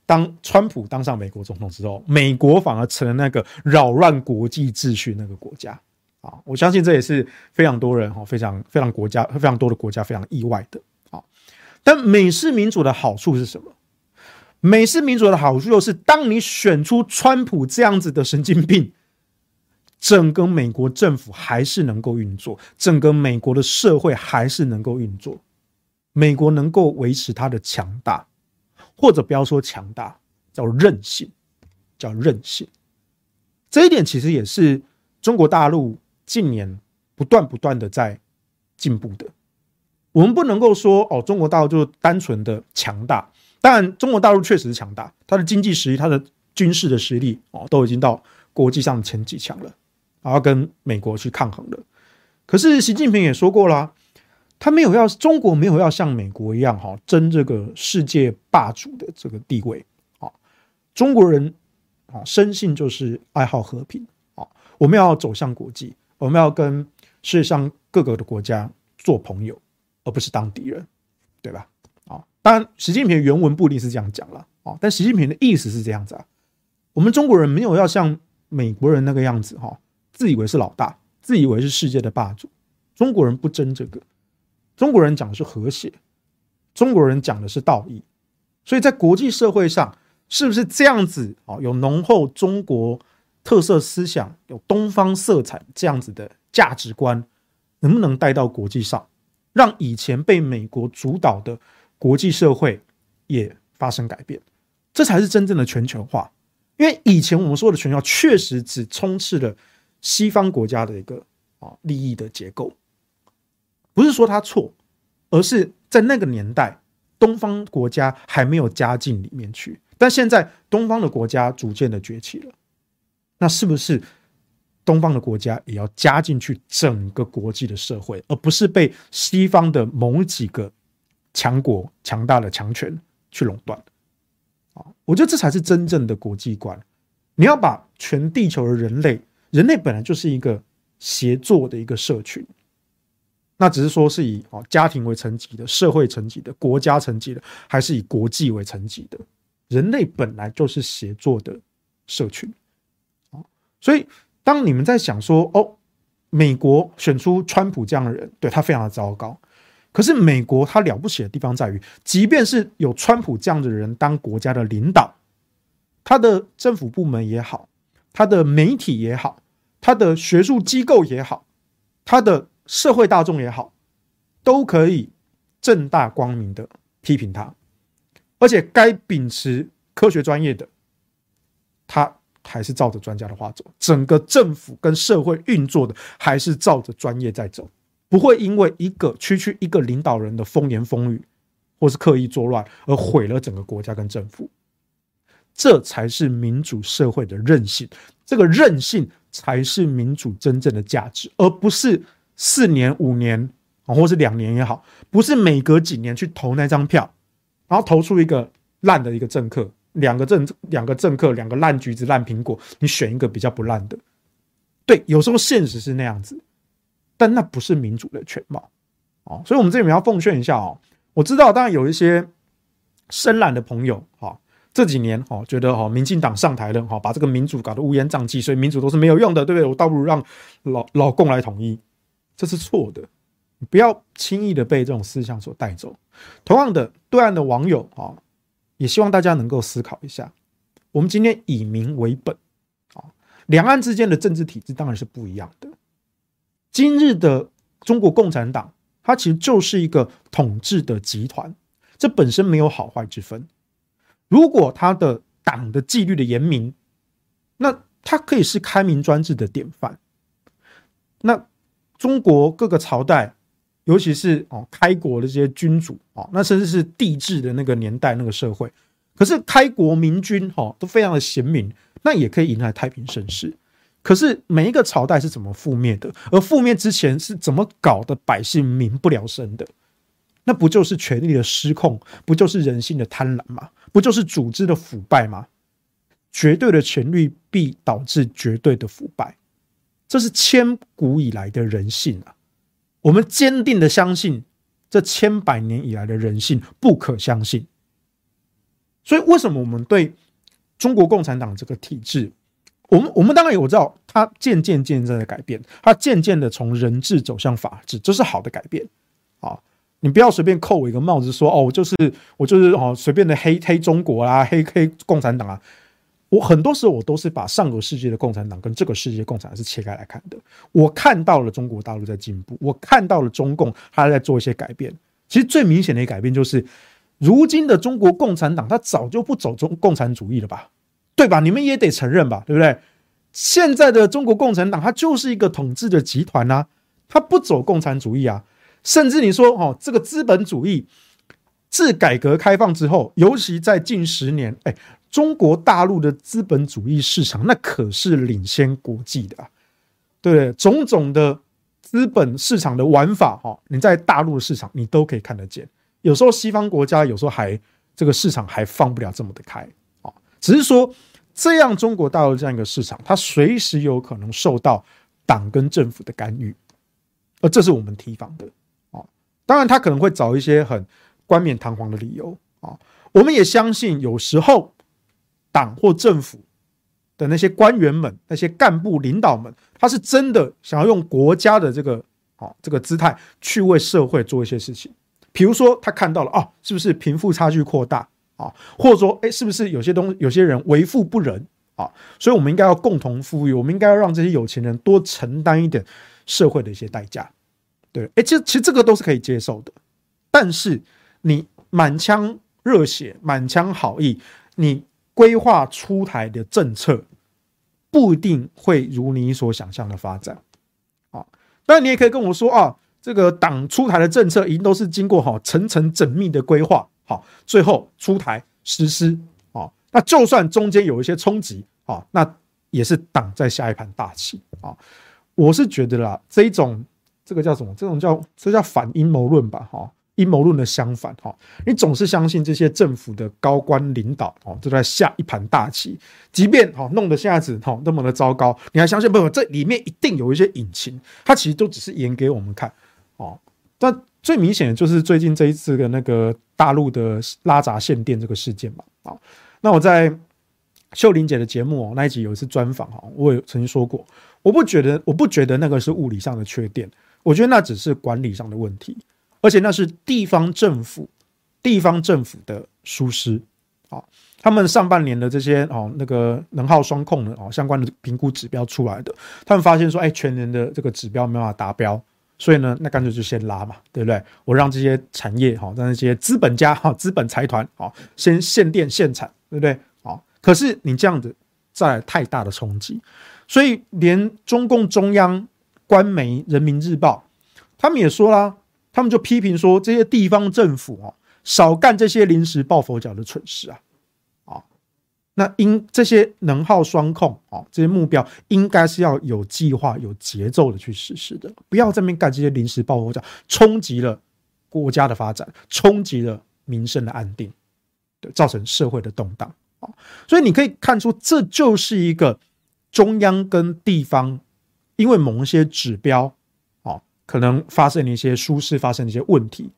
当川普当上美国总统之后，美国反而成了那个扰乱国际秩序那个国家啊！我相信这也是非常多人哈，非常非常国家非常多的国家非常意外的啊。但美式民主的好处是什么？美式民主的好处就是，当你选出川普这样子的神经病。整个美国政府还是能够运作，整个美国的社会还是能够运作，美国能够维持它的强大，或者不要说强大，叫韧性，叫韧性。这一点其实也是中国大陆近年不断不断的在进步的。我们不能够说哦，中国大陆就单纯的强大，但中国大陆确实强大，它的经济实力、它的军事的实力哦，都已经到国际上的前几强了。然后跟美国去抗衡的，可是习近平也说过了，他没有要中国没有要像美国一样哈争这个世界霸主的这个地位啊，中国人啊生性就是爱好和平啊，我们要走向国际，我们要跟世界上各个的国家做朋友，而不是当敌人，对吧？啊，当然习近平原文不一定是这样讲了啊，但习近平的意思是这样子啊，我们中国人没有要像美国人那个样子哈。自以为是老大，自以为是世界的霸主。中国人不争这个，中国人讲的是和谐，中国人讲的是道义。所以在国际社会上，是不是这样子啊？有浓厚中国特色思想，有东方色彩这样子的价值观，能不能带到国际上，让以前被美国主导的国际社会也发生改变？这才是真正的全球化。因为以前我们说的全球化，确实只充斥了。西方国家的一个啊利益的结构，不是说他错，而是在那个年代，东方国家还没有加进里面去。但现在东方的国家逐渐的崛起了，那是不是东方的国家也要加进去整个国际的社会，而不是被西方的某几个强国强大的强权去垄断？啊，我觉得这才是真正的国际观。你要把全地球的人类。人类本来就是一个协作的一个社群，那只是说是以啊家庭为层级的、社会层级的、国家层级的，还是以国际为层级的？人类本来就是协作的社群啊，所以当你们在想说哦，美国选出川普这样的人，对他非常的糟糕。可是美国他了不起的地方在于，即便是有川普这样的人当国家的领导，他的政府部门也好，他的媒体也好。他的学术机构也好，他的社会大众也好，都可以正大光明的批评他，而且该秉持科学专业的，他还是照着专家的话走。整个政府跟社会运作的还是照着专业在走，不会因为一个区区一个领导人的风言风语或是刻意作乱而毁了整个国家跟政府。这才是民主社会的韧性，这个韧性才是民主真正的价值，而不是四年五年啊，或是两年也好，不是每隔几年去投那张票，然后投出一个烂的一个政客，两个政两个政客，两个烂橘子烂苹果，你选一个比较不烂的。对，有时候现实是那样子，但那不是民主的全貌哦。所以，我们这里面要奉劝一下哦。我知道，当然有一些深蓝的朋友哈，这几年哈觉得哈，民进党上台了哈，把这个民主搞得乌烟瘴气，所以民主都是没有用的，对不对？我倒不如让老老共来统一，这是错的。不要轻易的被这种思想所带走。同样的，对岸的网友啊，也希望大家能够思考一下，我们今天以民为本啊。两岸之间的政治体制当然是不一样的。今日的中国共产党，它其实就是一个统治的集团，这本身没有好坏之分。如果他的党的纪律的严明，那他可以是开明专制的典范。那中国各个朝代，尤其是哦开国的这些君主哦，那甚至是帝制的那个年代那个社会，可是开国明君哈都非常的贤明。那也可以迎来太平盛世，可是每一个朝代是怎么覆灭的？而覆灭之前是怎么搞的？百姓民不聊生的，那不就是权力的失控？不就是人性的贪婪吗？不就是组织的腐败吗？绝对的权力必导致绝对的腐败，这是千古以来的人性啊！我们坚定的相信，这千百年以来的人性不可相信。所以，为什么我们对？中国共产党这个体制，我们我们当然有知道，它渐渐渐渐在改变，它渐渐的从人治走向法治，这是好的改变啊！你不要随便扣我一个帽子说哦，我就是我就是哦，随便的黑黑中国啊，黑黑共产党啊！我很多时候我都是把上个世界的共产党跟这个世界共产党是切开来看的。我看到了中国大陆在进步，我看到了中共它在做一些改变。其实最明显的一改变就是。如今的中国共产党，他早就不走中共产主义了吧？对吧？你们也得承认吧？对不对？现在的中国共产党，它就是一个统治的集团呐，它不走共产主义啊。甚至你说哦，这个资本主义自改革开放之后，尤其在近十年，哎，中国大陆的资本主义市场那可是领先国际的啊。对，种种的资本市场的玩法，哈，你在大陆的市场你都可以看得见。有时候西方国家有时候还这个市场还放不了这么的开啊，只是说这样中国大陆这样一个市场，它随时有可能受到党跟政府的干预，而这是我们提防的。当然，他可能会找一些很冠冕堂皇的理由啊。我们也相信，有时候党或政府的那些官员们、那些干部领导们，他是真的想要用国家的这个啊这个姿态去为社会做一些事情。比如说，他看到了哦，是不是贫富差距扩大啊？或者说，哎，是不是有些东，有些人为富不仁啊？所以，我们应该要共同富裕，我们应该要让这些有钱人多承担一点社会的一些代价。对，哎，其实其实这个都是可以接受的。但是，你满腔热血、满腔好意，你规划出台的政策不一定会如你所想象的发展啊。当然，你也可以跟我说啊。这个党出台的政策，一定都是经过哈层层缜密的规划，好，最后出台实施啊。那就算中间有一些冲击啊，那也是党在下一盘大棋啊。我是觉得啦，这种这个叫什么？这种叫这叫反阴谋论吧？哈，阴谋论的相反哈。你总是相信这些政府的高官领导哦，都在下一盘大棋，即便哈弄得现在子哈那么的糟糕，你还相信不？这里面一定有一些隐情，它其实都只是演给我们看。哦，但最明显的就是最近这一次的那个大陆的拉闸限电这个事件嘛。啊，那我在秀玲姐的节目哦那一集有一次专访哈，我也曾经说过，我不觉得我不觉得那个是物理上的缺电，我觉得那只是管理上的问题，而且那是地方政府地方政府的疏失啊。他们上半年的这些哦那个能耗双控的哦相关的评估指标出来的，他们发现说，哎，全年的这个指标没办法达标。所以呢，那干脆就先拉嘛，对不对？我让这些产业哈，让那些资本家哈、资本财团啊，先限电限产，对不对？啊，可是你这样子带来太大的冲击，所以连中共中央官媒《人民日报》他们也说啦，他们就批评说这些地方政府哦，少干这些临时抱佛脚的蠢事啊，啊，那应这些能耗双控啊，这些目标应该是要有计划、有节奏的去实施的，不要在那边干这些临时抱佛脚，冲击了国家的发展，冲击了民生的安定，对，造成社会的动荡啊。所以你可以看出，这就是一个中央跟地方因为某一些指标啊，可能发生了一些疏失，发生了一些问题，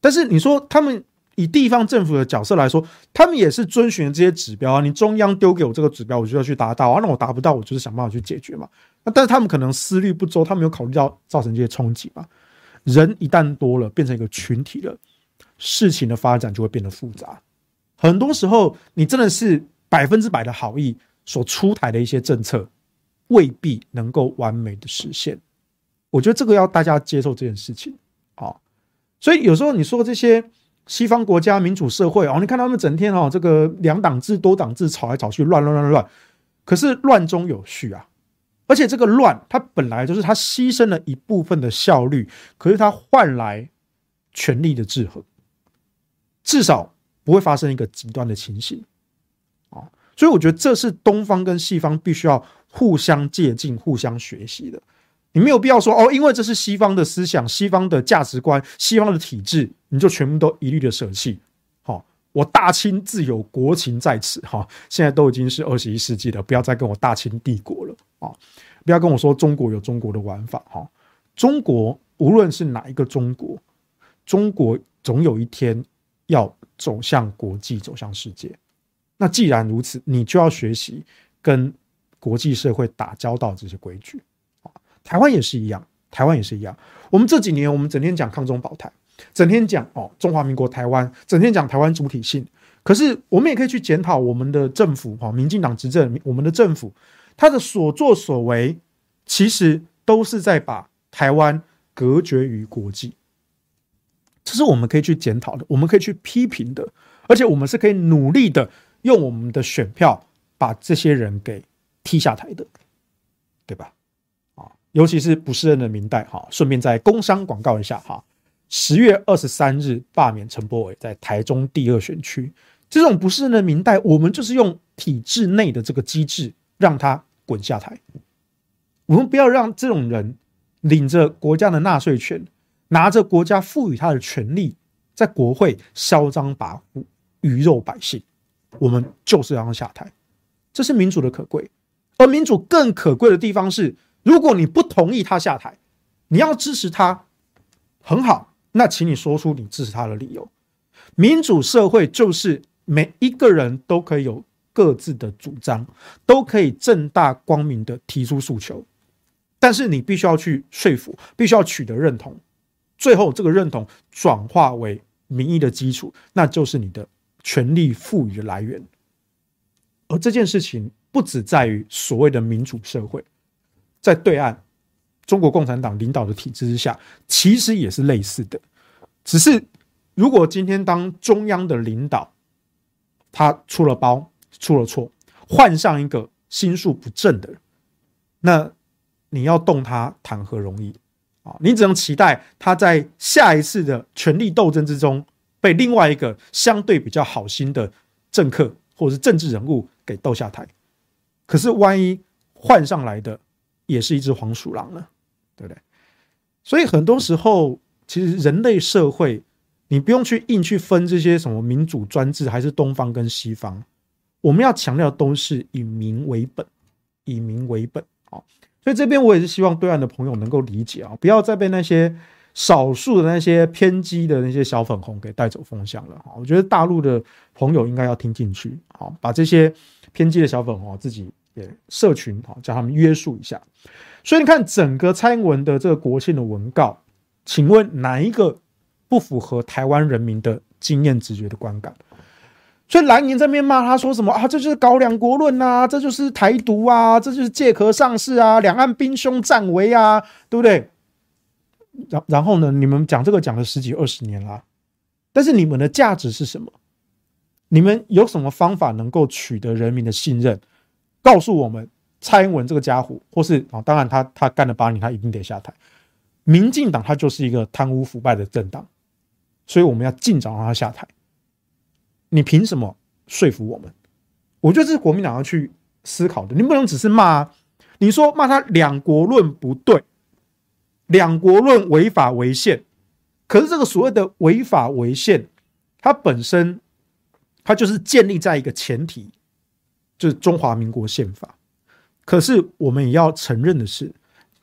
但是你说他们。以地方政府的角色来说，他们也是遵循这些指标啊。你中央丢给我这个指标，我就要去达到啊。那我达不到，我就是想办法去解决嘛。那但是他们可能思虑不周，他们有考虑到造成这些冲击嘛。人一旦多了，变成一个群体了，事情的发展就会变得复杂。很多时候，你真的是百分之百的好意所出台的一些政策，未必能够完美的实现。我觉得这个要大家接受这件事情啊。所以有时候你说这些。西方国家民主社会哦，你看他们整天哦，这个两党制、多党制吵来吵去，乱乱乱乱。可是乱中有序啊，而且这个乱，它本来就是它牺牲了一部分的效率，可是它换来权力的制衡，至少不会发生一个极端的情形啊。所以我觉得这是东方跟西方必须要互相借鉴、互相学习的。你没有必要说哦，因为这是西方的思想、西方的价值观、西方的体制，你就全部都一律的舍弃。好，我大清自有国情在此。哈，现在都已经是二十一世纪了，不要再跟我大清帝国了啊！不要跟我说中国有中国的玩法。哈，中国无论是哪一个中国，中国总有一天要走向国际，走向世界。那既然如此，你就要学习跟国际社会打交道这些规矩。台湾也是一样，台湾也是一样。我们这几年，我们整天讲抗中保台，整天讲哦中华民国台湾，整天讲台湾主体性。可是我们也可以去检讨我们的政府，哈，民进党执政，我们的政府，他的所作所为，其实都是在把台湾隔绝于国际。这是我们可以去检讨的，我们可以去批评的，而且我们是可以努力的用我们的选票把这些人给踢下台的，对吧？啊尤其是不适任的明代，哈，顺便再工商广告一下，哈，十月二十三日罢免陈柏伟在台中第二选区，这种不适任的明代，我们就是用体制内的这个机制让他滚下台，我们不要让这种人领着国家的纳税权，拿着国家赋予他的权利，在国会嚣张跋扈，鱼肉百姓，我们就是要让他下台，这是民主的可贵，而民主更可贵的地方是。如果你不同意他下台，你要支持他，很好，那请你说出你支持他的理由。民主社会就是每一个人都可以有各自的主张，都可以正大光明的提出诉求，但是你必须要去说服，必须要取得认同，最后这个认同转化为民意的基础，那就是你的权力赋予的来源。而这件事情不只在于所谓的民主社会。在对岸，中国共产党领导的体制之下，其实也是类似的。只是，如果今天当中央的领导他出了包、出了错，换上一个心术不正的人，那你要动他谈何容易啊？你只能期待他在下一次的权力斗争之中，被另外一个相对比较好心的政客或者是政治人物给斗下台。可是，万一换上来的，也是一只黄鼠狼呢，对不对？所以很多时候，其实人类社会，你不用去硬去分这些什么民主专制，还是东方跟西方，我们要强调都是以民为本，以民为本啊。所以这边我也是希望对岸的朋友能够理解啊，不要再被那些少数的那些偏激的那些小粉红给带走风向了啊。我觉得大陆的朋友应该要听进去，好，把这些偏激的小粉红自己。也社群啊，叫他们约束一下。所以你看，整个蔡英文的这个国庆的文告，请问哪一个不符合台湾人民的经验直觉的观感？所以蓝营这边骂他说什么啊？这就是搞两国论啊，这就是台独啊，这就是借壳上市啊，两岸兵凶战危啊，对不对？然然后呢，你们讲这个讲了十几二十年了，但是你们的价值是什么？你们有什么方法能够取得人民的信任？告诉我们，蔡英文这个家伙，或是啊，当然他他干了八年，他一定得下台。民进党他就是一个贪污腐败的政党，所以我们要尽早让他下台。你凭什么说服我们？我觉得这是国民党要去思考的。你不能只是骂啊，你说骂他两国论不对，两国论违法违宪。可是这个所谓的违法违宪，它本身它就是建立在一个前提，就是中华民国宪法。可是我们也要承认的是，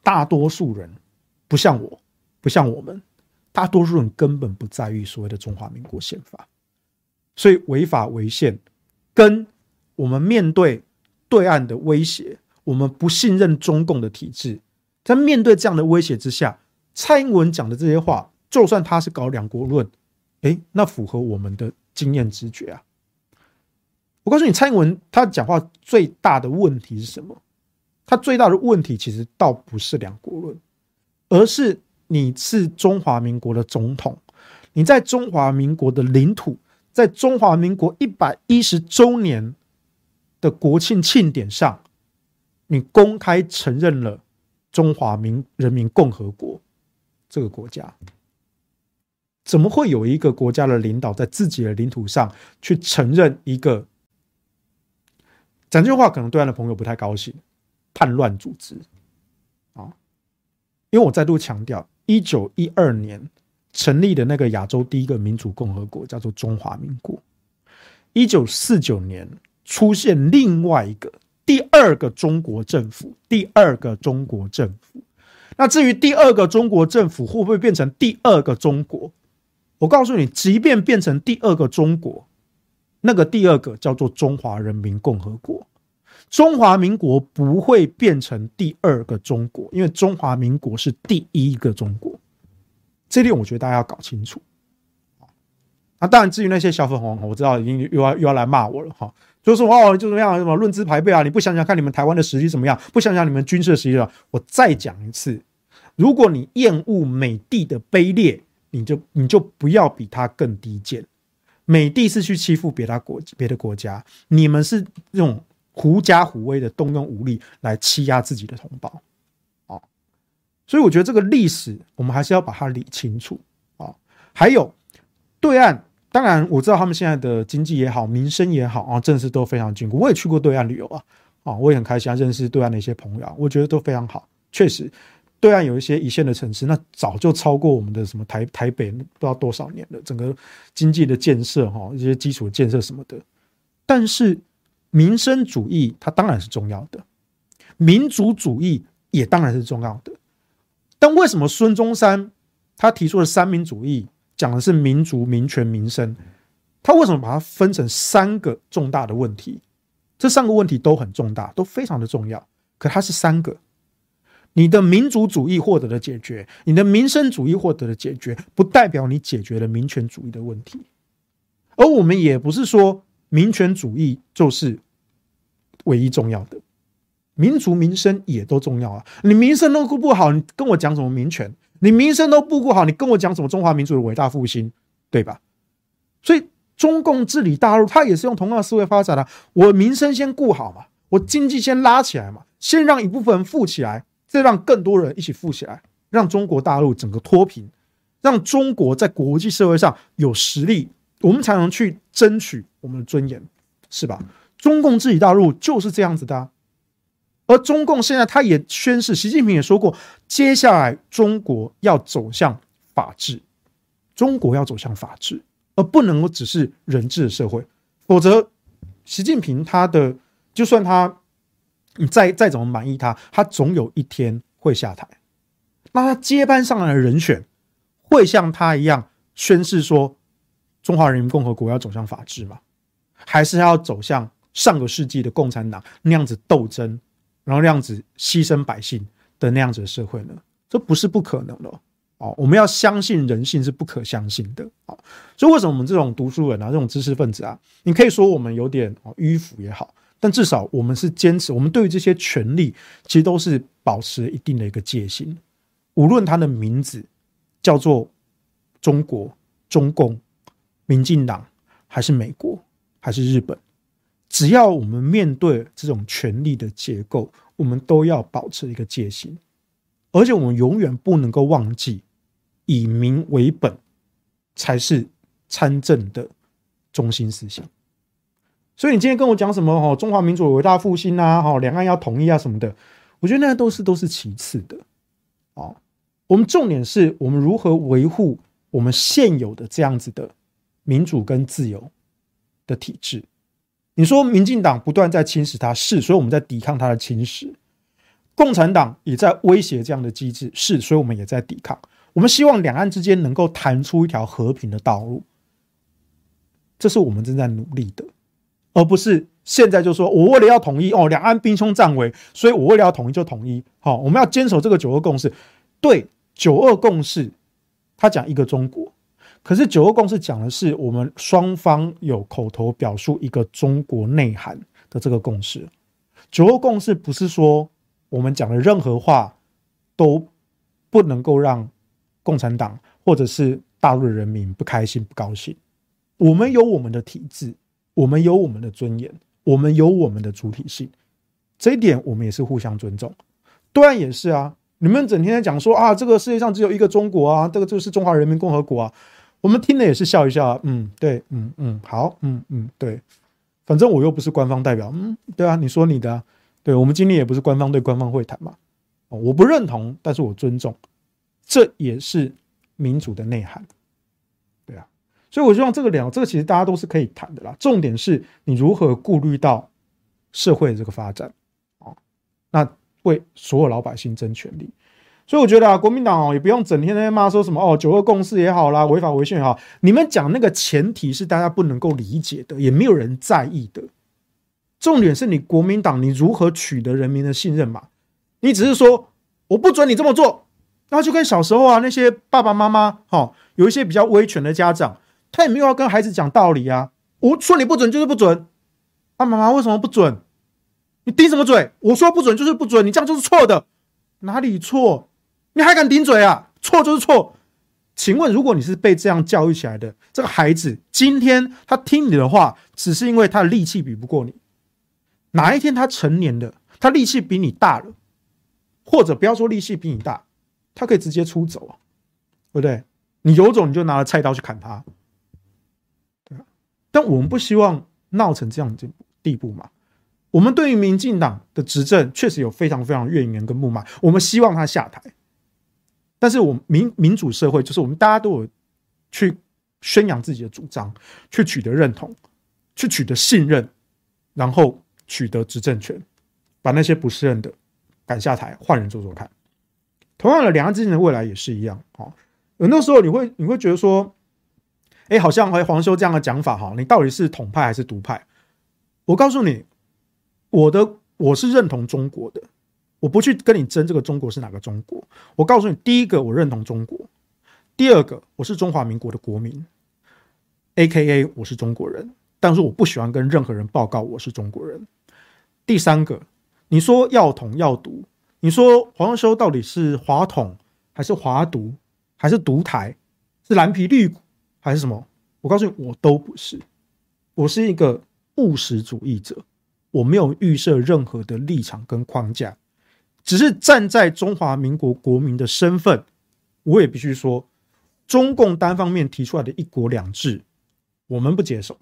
大多数人不像我，不像我们，大多数人根本不在意所谓的中华民国宪法。所以违法违宪，跟我们面对对岸的威胁，我们不信任中共的体制，在面对这样的威胁之下，蔡英文讲的这些话。就算他是搞两国论，诶，那符合我们的经验直觉啊！我告诉你，蔡英文他讲话最大的问题是什么？他最大的问题其实倒不是两国论，而是你是中华民国的总统，你在中华民国的领土，在中华民国一百一十周年的国庆庆典上，你公开承认了中华民人民共和国这个国家。怎么会有一个国家的领导在自己的领土上去承认一个讲这句话，可能对岸的朋友不太高兴，叛乱组织啊？因为我再度强调，一九一二年成立的那个亚洲第一个民主共和国叫做中华民国，一九四九年出现另外一个第二个中国政府，第二个中国政府。那至于第二个中国政府会不会变成第二个中国？我告诉你，即便变成第二个中国，那个第二个叫做中华人民共和国，中华民国不会变成第二个中国，因为中华民国是第一个中国。这点我觉得大家要搞清楚。那当然，至于那些小粉红，我知道已经又要又要来骂我了哈，就是说哦，就怎么样，什么论资排辈啊？你不想想看你们台湾的实力怎么样？不想想你们军事的实力了？我再讲一次，如果你厌恶美帝的卑劣。你就你就不要比他更低贱，美帝是去欺负别的国别的国家，你们是用狐假虎威的动用武力来欺压自己的同胞，啊，所以我觉得这个历史我们还是要把它理清楚啊。还有对岸，当然我知道他们现在的经济也好，民生也好啊，政治都非常坚固。我也去过对岸旅游啊，啊，我也很开心，认识对岸的一些朋友，我觉得都非常好，确实。对岸有一些一线的城市，那早就超过我们的什么台台北，不知道多少年了。整个经济的建设，哈，一些基础建设什么的。但是民生主义它当然是重要的，民族主义也当然是重要的。但为什么孙中山他提出的三民主义讲的是民族、民权、民生？他为什么把它分成三个重大的问题？这三个问题都很重大，都非常的重要。可它是三个。你的民族主义获得了解决，你的民生主义获得了解决，不代表你解决了民权主义的问题。而我们也不是说民权主义就是唯一重要的，民族民生也都重要啊。你民生都顾不好，你跟我讲什么民权？你民生都顾不好，你跟我讲什么中华民族的伟大复兴？对吧？所以中共治理大陆，它也是用同样的思维发展的。我民生先顾好嘛，我经济先拉起来嘛，先让一部分人富起来。再让更多人一起富起来，让中国大陆整个脱贫，让中国在国际社会上有实力，我们才能去争取我们的尊严，是吧？中共治理大陆就是这样子的，而中共现在他也宣示，习近平也说过，接下来中国要走向法治，中国要走向法治，而不能够只是人治的社会，否则，习近平他的就算他。你再再怎么满意他，他总有一天会下台。那他接班上来的人选会像他一样宣誓说中华人民共和国要走向法治吗？还是要走向上个世纪的共产党那样子斗争，然后那样子牺牲百姓的那样子的社会呢？这不是不可能的哦。我们要相信人性是不可相信的啊。所以为什么我们这种读书人啊，这种知识分子啊，你可以说我们有点迂腐也好。但至少我们是坚持，我们对于这些权利其实都是保持一定的一个戒心。无论它的名字叫做中国、中共、民进党，还是美国，还是日本，只要我们面对这种权力的结构，我们都要保持一个戒心，而且我们永远不能够忘记，以民为本才是参政的中心思想。所以你今天跟我讲什么哦，中华民族伟大复兴啊，哈，两岸要统一啊什么的，我觉得那都是都是其次的。哦，我们重点是我们如何维护我们现有的这样子的民主跟自由的体制。你说民进党不断在侵蚀它，是，所以我们在抵抗它的侵蚀。共产党也在威胁这样的机制，是，所以我们也在抵抗。我们希望两岸之间能够谈出一条和平的道路，这是我们正在努力的，而不是现在就说我为了要统一哦，两岸兵凶战危，所以我为了要统一就统一。好，我们要坚守这个九二共识。对，九二共识，他讲一个中国，可是九二共识讲的是我们双方有口头表述一个中国内涵的这个共识。九二共识不是说。我们讲的任何话都不能够让共产党或者是大陆的人民不开心、不高兴。我们有我们的体制，我们有我们的尊严，我们有我们的主体性，这一点我们也是互相尊重。对岸也是啊，你们整天在讲说啊，这个世界上只有一个中国啊，这个就是中华人民共和国啊，我们听了也是笑一笑啊，嗯，对，嗯嗯，好，嗯嗯，对，反正我又不是官方代表，嗯，对啊，你说你的。对，我们今天也不是官方对官方会谈嘛，我不认同，但是我尊重，这也是民主的内涵，所以我希望这个两，这个其实大家都是可以谈的啦。重点是你如何顾虑到社会的这个发展啊，那为所有老百姓争权利。所以我觉得啊，国民党哦，也不用整天在骂说什么哦，九二共识也好啦，违法违宪也好，你们讲那个前提是大家不能够理解的，也没有人在意的。重点是你国民党，你如何取得人民的信任嘛？你只是说我不准你这么做，那就跟小时候啊那些爸爸妈妈哈，有一些比较威权的家长，他也没有要跟孩子讲道理啊。我说你不准就是不准，啊妈妈为什么不准？你顶什么嘴？我说不准就是不准，你这样就是错的，哪里错？你还敢顶嘴啊？错就是错。请问，如果你是被这样教育起来的这个孩子，今天他听你的话，只是因为他的力气比不过你。哪一天他成年了，他力气比你大了，或者不要说力气比你大，他可以直接出走啊，对不对？你有种你就拿了菜刀去砍他，但我们不希望闹成这样的地步嘛。我们对于民进党的执政确实有非常非常怨言跟不满，我们希望他下台。但是我民民主社会就是我们大家都有去宣扬自己的主张，去取得认同，去取得信任，然后。取得执政权，把那些不适任的赶下台，换人做做看。同样的，两岸之间的未来也是一样啊。很多时候你会你会觉得说，哎，好像黄黄修这样的讲法哈，你到底是统派还是独派？我告诉你，我的我是认同中国的，我不去跟你争这个中国是哪个中国。我告诉你，第一个我认同中国，第二个我是中华民国的国民，AKA 我是中国人。但是我不喜欢跟任何人报告我是中国人。第三个，你说要统要独，你说黄修到底是华统还是华独，还是独台，是蓝皮绿骨还是什么？我告诉你，我都不是。我是一个务实主义者，我没有预设任何的立场跟框架，只是站在中华民国国民的身份，我也必须说，中共单方面提出来的一国两制，我们不接受。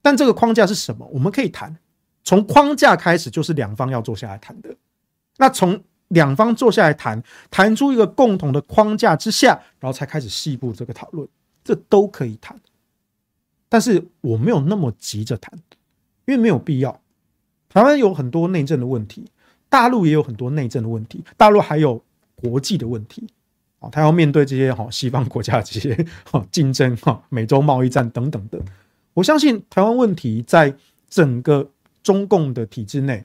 但这个框架是什么？我们可以谈，从框架开始就是两方要坐下来谈的。那从两方坐下来谈，谈出一个共同的框架之下，然后才开始细部这个讨论，这都可以谈。但是我没有那么急着谈，因为没有必要。台湾有很多内政的问题，大陆也有很多内政的问题，大陆还有国际的问题啊，他要面对这些哈西方国家这些哈 竞争哈美洲贸易战等等的。我相信台湾问题在整个中共的体制内，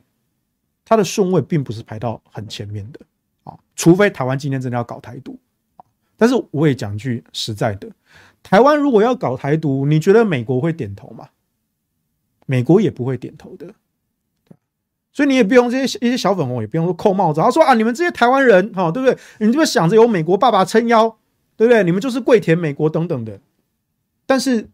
它的顺位并不是排到很前面的啊，除非台湾今天真的要搞台独。但是我也讲句实在的，台湾如果要搞台独，你觉得美国会点头吗？美国也不会点头的。所以你也不用这些一些小粉红，也不用说扣帽子，他说啊，你们这些台湾人哈，对不对？你就想着有美国爸爸撑腰，对不对？你们就是跪舔美国等等的。但是。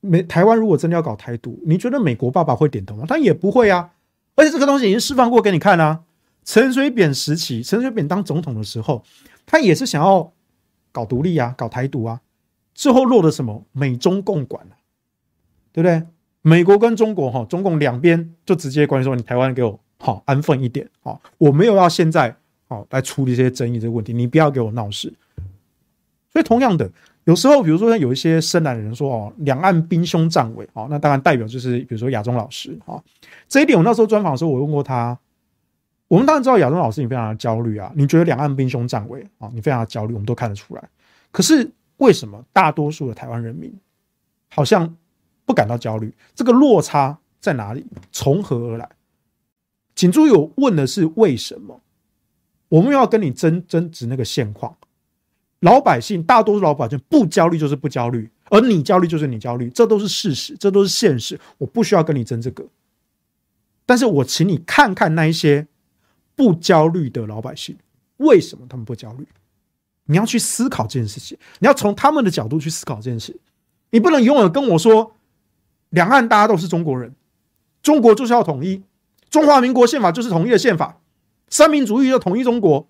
美台湾如果真的要搞台独，你觉得美国爸爸会点头吗？他也不会啊！而且这个东西已经释放过给你看啊。陈水扁时期，陈水扁当总统的时候，他也是想要搞独立啊，搞台独啊。最后落的什么美中共管，对不对？美国跟中国哈，中共两边就直接关系说，你台湾给我好安分一点啊，我没有要现在好来处理这些争议这个问题，你不要给我闹事。所以同样的，有时候比如说有一些深蓝的人说哦，两岸兵凶战危，哦，那当然代表就是比如说亚中老师啊，这一点我那时候专访的时候我问过他，我们当然知道亚中老师你非常的焦虑啊，你觉得两岸兵凶战危啊，你非常的焦虑，我们都看得出来。可是为什么大多数的台湾人民好像？不感到焦虑，这个落差在哪里？从何而来？请注意，我问的是为什么？我们要跟你争争执那个现况。老百姓，大多数老百姓不焦虑就是不焦虑，而你焦虑就是你焦虑，这都是事实，这都是现实。我不需要跟你争这个，但是我请你看看那一些不焦虑的老百姓，为什么他们不焦虑？你要去思考这件事情，你要从他们的角度去思考这件事，你不能永远跟我说。两岸大家都是中国人，中国就是要统一，中华民国宪法就是统一的宪法，三民主义要统一中国。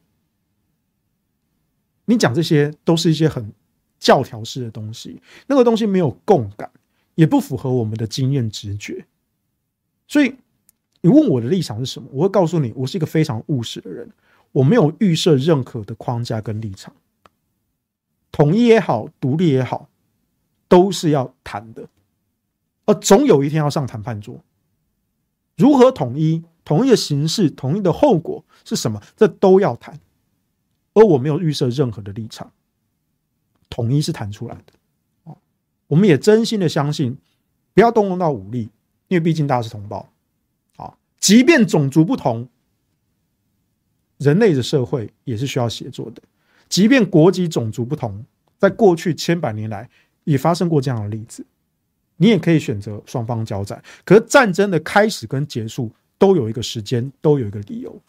你讲这些都是一些很教条式的东西，那个东西没有共感，也不符合我们的经验直觉。所以你问我的立场是什么？我会告诉你，我是一个非常务实的人，我没有预设任何的框架跟立场，统一也好，独立也好，都是要谈的。而总有一天要上谈判桌，如何统一？统一的形式，统一的后果是什么？这都要谈。而我没有预设任何的立场，统一是谈出来的。我们也真心的相信，不要动用到武力，因为毕竟大家是同胞。啊，即便种族不同，人类的社会也是需要协作的。即便国籍、种族不同，在过去千百年来也发生过这样的例子。你也可以选择双方交战，可是战争的开始跟结束都有一个时间，都有一个理由，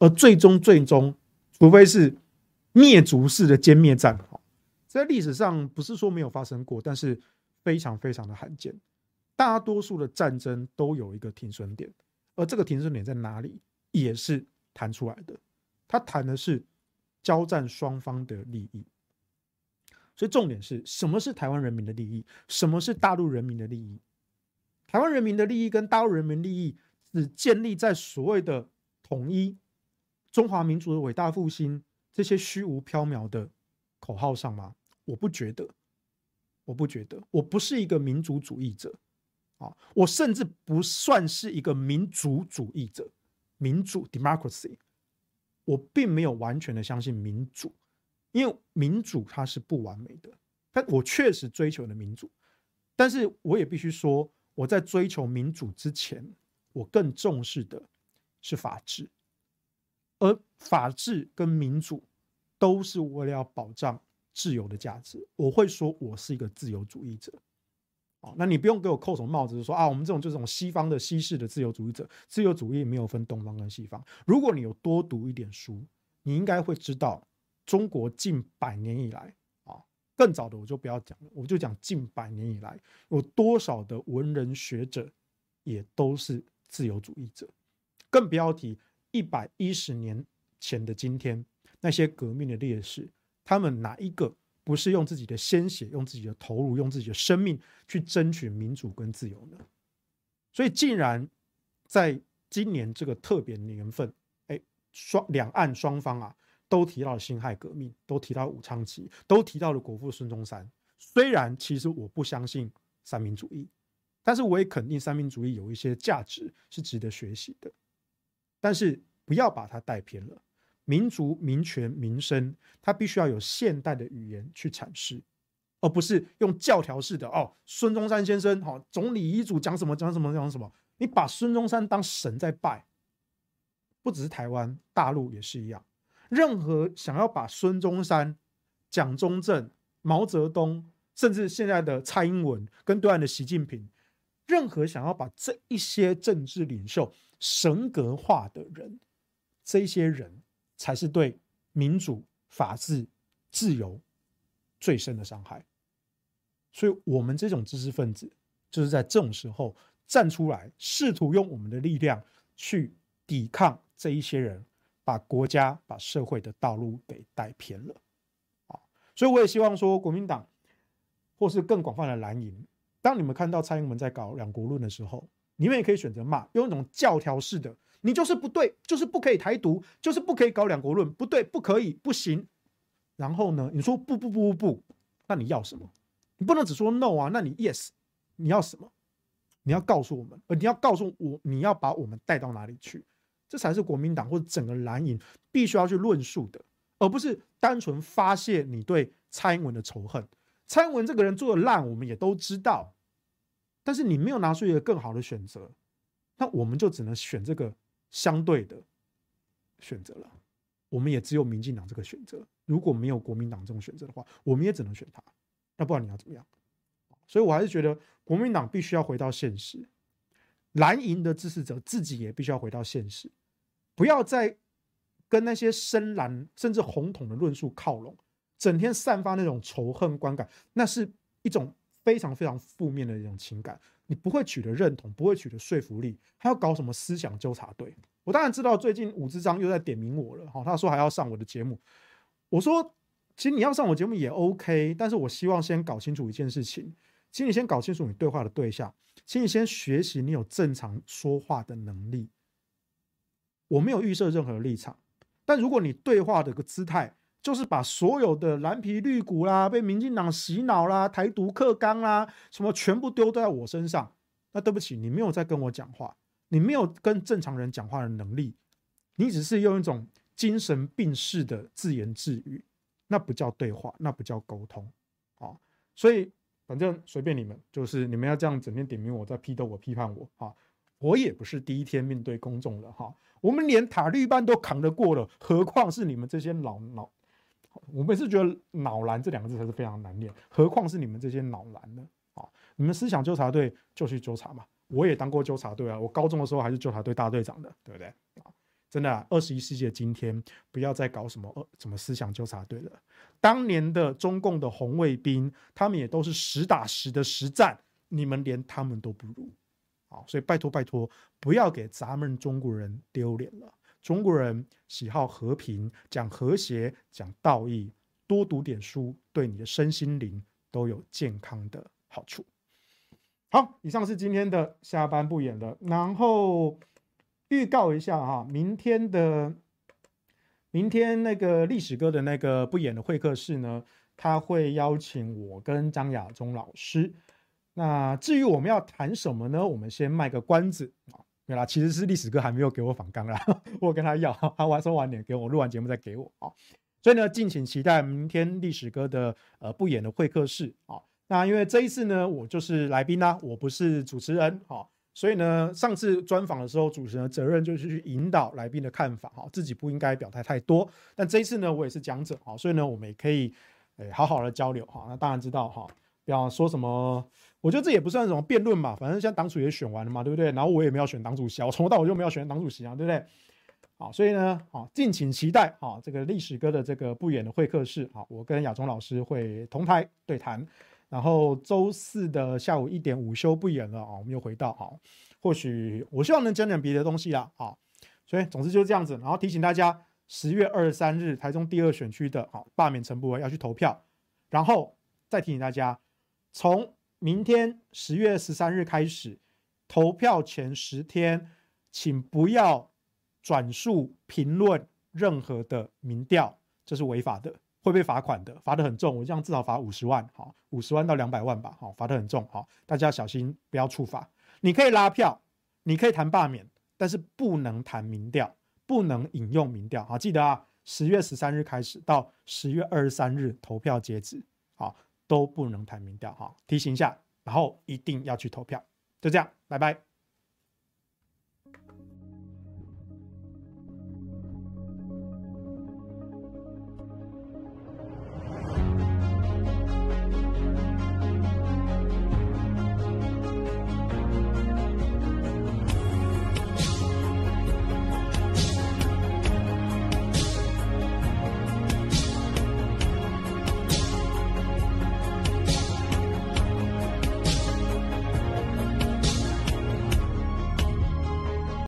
而最终最终，除非是灭族式的歼灭战，在历史上不是说没有发生过，但是非常非常的罕见。大多数的战争都有一个停损点，而这个停损点在哪里，也是谈出来的。他谈的是交战双方的利益。所以重点是什么是台湾人民的利益？什么是大陆人民的利益？台湾人民的利益跟大陆人民利益只建立在所谓的统一、中华民族的伟大复兴这些虚无缥缈的口号上吗？我不觉得，我不觉得，我不是一个民族主义者啊，我甚至不算是一个民族主义者。民主 （democracy），我并没有完全的相信民主。因为民主它是不完美的，但我确实追求的民主，但是我也必须说，我在追求民主之前，我更重视的是法治，而法治跟民主都是为了要保障自由的价值。我会说我是一个自由主义者，那你不用给我扣什么帽子，说啊，我们这种就是这种西方的西式的自由主义者，自由主义没有分东方跟西方。如果你有多读一点书，你应该会知道。中国近百年以来啊，更早的我就不要讲了，我就讲近百年以来有多少的文人学者也都是自由主义者，更不要提一百一十年前的今天那些革命的烈士，他们哪一个不是用自己的鲜血、用自己的投入、用自己的生命去争取民主跟自由呢？所以，既然在今年这个特别年份，哎，双两岸双方啊。都提到了辛亥革命，都提到武昌起义，都提到了国父孙中山。虽然其实我不相信三民主义，但是我也肯定三民主义有一些价值是值得学习的。但是不要把它带偏了，民族、民权、民生，它必须要有现代的语言去阐释，而不是用教条式的哦。孙中山先生，好，总理遗嘱讲什么讲什么讲什么，你把孙中山当神在拜，不只是台湾，大陆也是一样。任何想要把孙中山、蒋中正、毛泽东，甚至现在的蔡英文跟对岸的习近平，任何想要把这一些政治领袖神格化的人，这些人才是对民主、法治、自由最深的伤害。所以，我们这种知识分子，就是在这种时候站出来，试图用我们的力量去抵抗这一些人。把国家、把社会的道路给带偏了，啊，所以我也希望说，国民党或是更广泛的蓝营，当你们看到蔡英文在搞两国论的时候，你们也可以选择骂，用一种教条式的，你就是不对，就是不可以台独，就是不可以搞两国论，不对，不可以，不行。然后呢，你说不不不不不，那你要什么？你不能只说 no 啊，那你 yes，你要什么？你要告诉我们，呃，你要告诉我，你要把我们带到哪里去？这才是国民党或者整个蓝营必须要去论述的，而不是单纯发泄你对蔡英文的仇恨。蔡英文这个人做的烂，我们也都知道，但是你没有拿出一个更好的选择，那我们就只能选这个相对的选择了。我们也只有民进党这个选择。如果没有国民党这种选择的话，我们也只能选他。那不然你要怎么样？所以我还是觉得国民党必须要回到现实，蓝营的支持者自己也必须要回到现实，不要再跟那些深蓝甚至红统的论述靠拢，整天散发那种仇恨观感，那是一种非常非常负面的一种情感，你不会取得认同，不会取得说服力，还要搞什么思想纠察队？我当然知道最近武志章又在点名我了，哈，他说还要上我的节目，我说其实你要上我节目也 OK，但是我希望先搞清楚一件事情。请你先搞清楚你对话的对象，请你先学习你有正常说话的能力。我没有预设任何立场，但如果你对话的个姿态就是把所有的蓝皮绿骨啦、被民进党洗脑啦、台独课纲啦什么全部丢在我身上，那对不起，你没有在跟我讲话，你没有跟正常人讲话的能力，你只是用一种精神病式的自言自语，那不叫对话，那不叫沟通啊，所以。反正随便你们，就是你们要这样整天点名我，在批斗我、批判我哈。我也不是第一天面对公众了哈。我们连塔绿班都扛得过了，何况是你们这些老老？我每次觉得“脑蓝”这两个字才是非常难念，何况是你们这些脑蓝呢？啊，你们思想纠察队就去纠察嘛。我也当过纠察队啊，我高中的时候还是纠察队大队长的，对不对？啊。真的、啊，二十一世纪的今天，不要再搞什么呃什么思想纠察队了。当年的中共的红卫兵，他们也都是实打实的实战，你们连他们都不如。好，所以拜托拜托，不要给咱们中国人丢脸了。中国人喜好和平，讲和谐，讲道义，多读点书，对你的身心灵都有健康的好处。好，以上是今天的下班不演了，然后。预告一下哈，明天的明天那个历史哥的那个不演的会客室呢，他会邀请我跟张亚中老师。那至于我们要谈什么呢？我们先卖个关子啊，对啦，其实是历史哥还没有给我访纲啦，我跟他要，他晚收晚点给我，录完节目再给我啊。所以呢，敬请期待明天历史哥的呃不演的会客室啊。那因为这一次呢，我就是来宾啦，我不是主持人哈。所以呢，上次专访的时候，主持人的责任就是去引导来宾的看法，哈，自己不应该表态太多。但这一次呢，我也是讲者，哈，所以呢，我们也可以，诶，好好的交流，哈。那当然知道，哈，不要说什么，我觉得这也不算什么辩论嘛，反正现在党主也选完了嘛，对不对？然后我也没有选党主席，我从头到尾就没有选党主席啊，对不对？好，所以呢，好，敬请期待，啊，这个历史哥的这个不演的会客室，哈，我跟亚中老师会同台对谈。然后周四的下午一点午休不演了啊，我们又回到啊，或许我希望能讲点别的东西啦啊，所以总之就是这样子。然后提醒大家，十月二十三日台中第二选区的啊罢免陈柏惟要去投票，然后再提醒大家，从明天十月十三日开始，投票前十天，请不要转述评论任何的民调，这是违法的。会被罚款的，罚得很重，我这样至少罚五十万，好，五十万到两百万吧，好，罚得很重，好，大家小心不要触法。你可以拉票，你可以谈罢免，但是不能谈民调，不能引用民调，好，记得啊，十月十三日开始到十月二十三日投票截止，好，都不能谈民调，哈，提醒一下，然后一定要去投票，就这样，拜拜。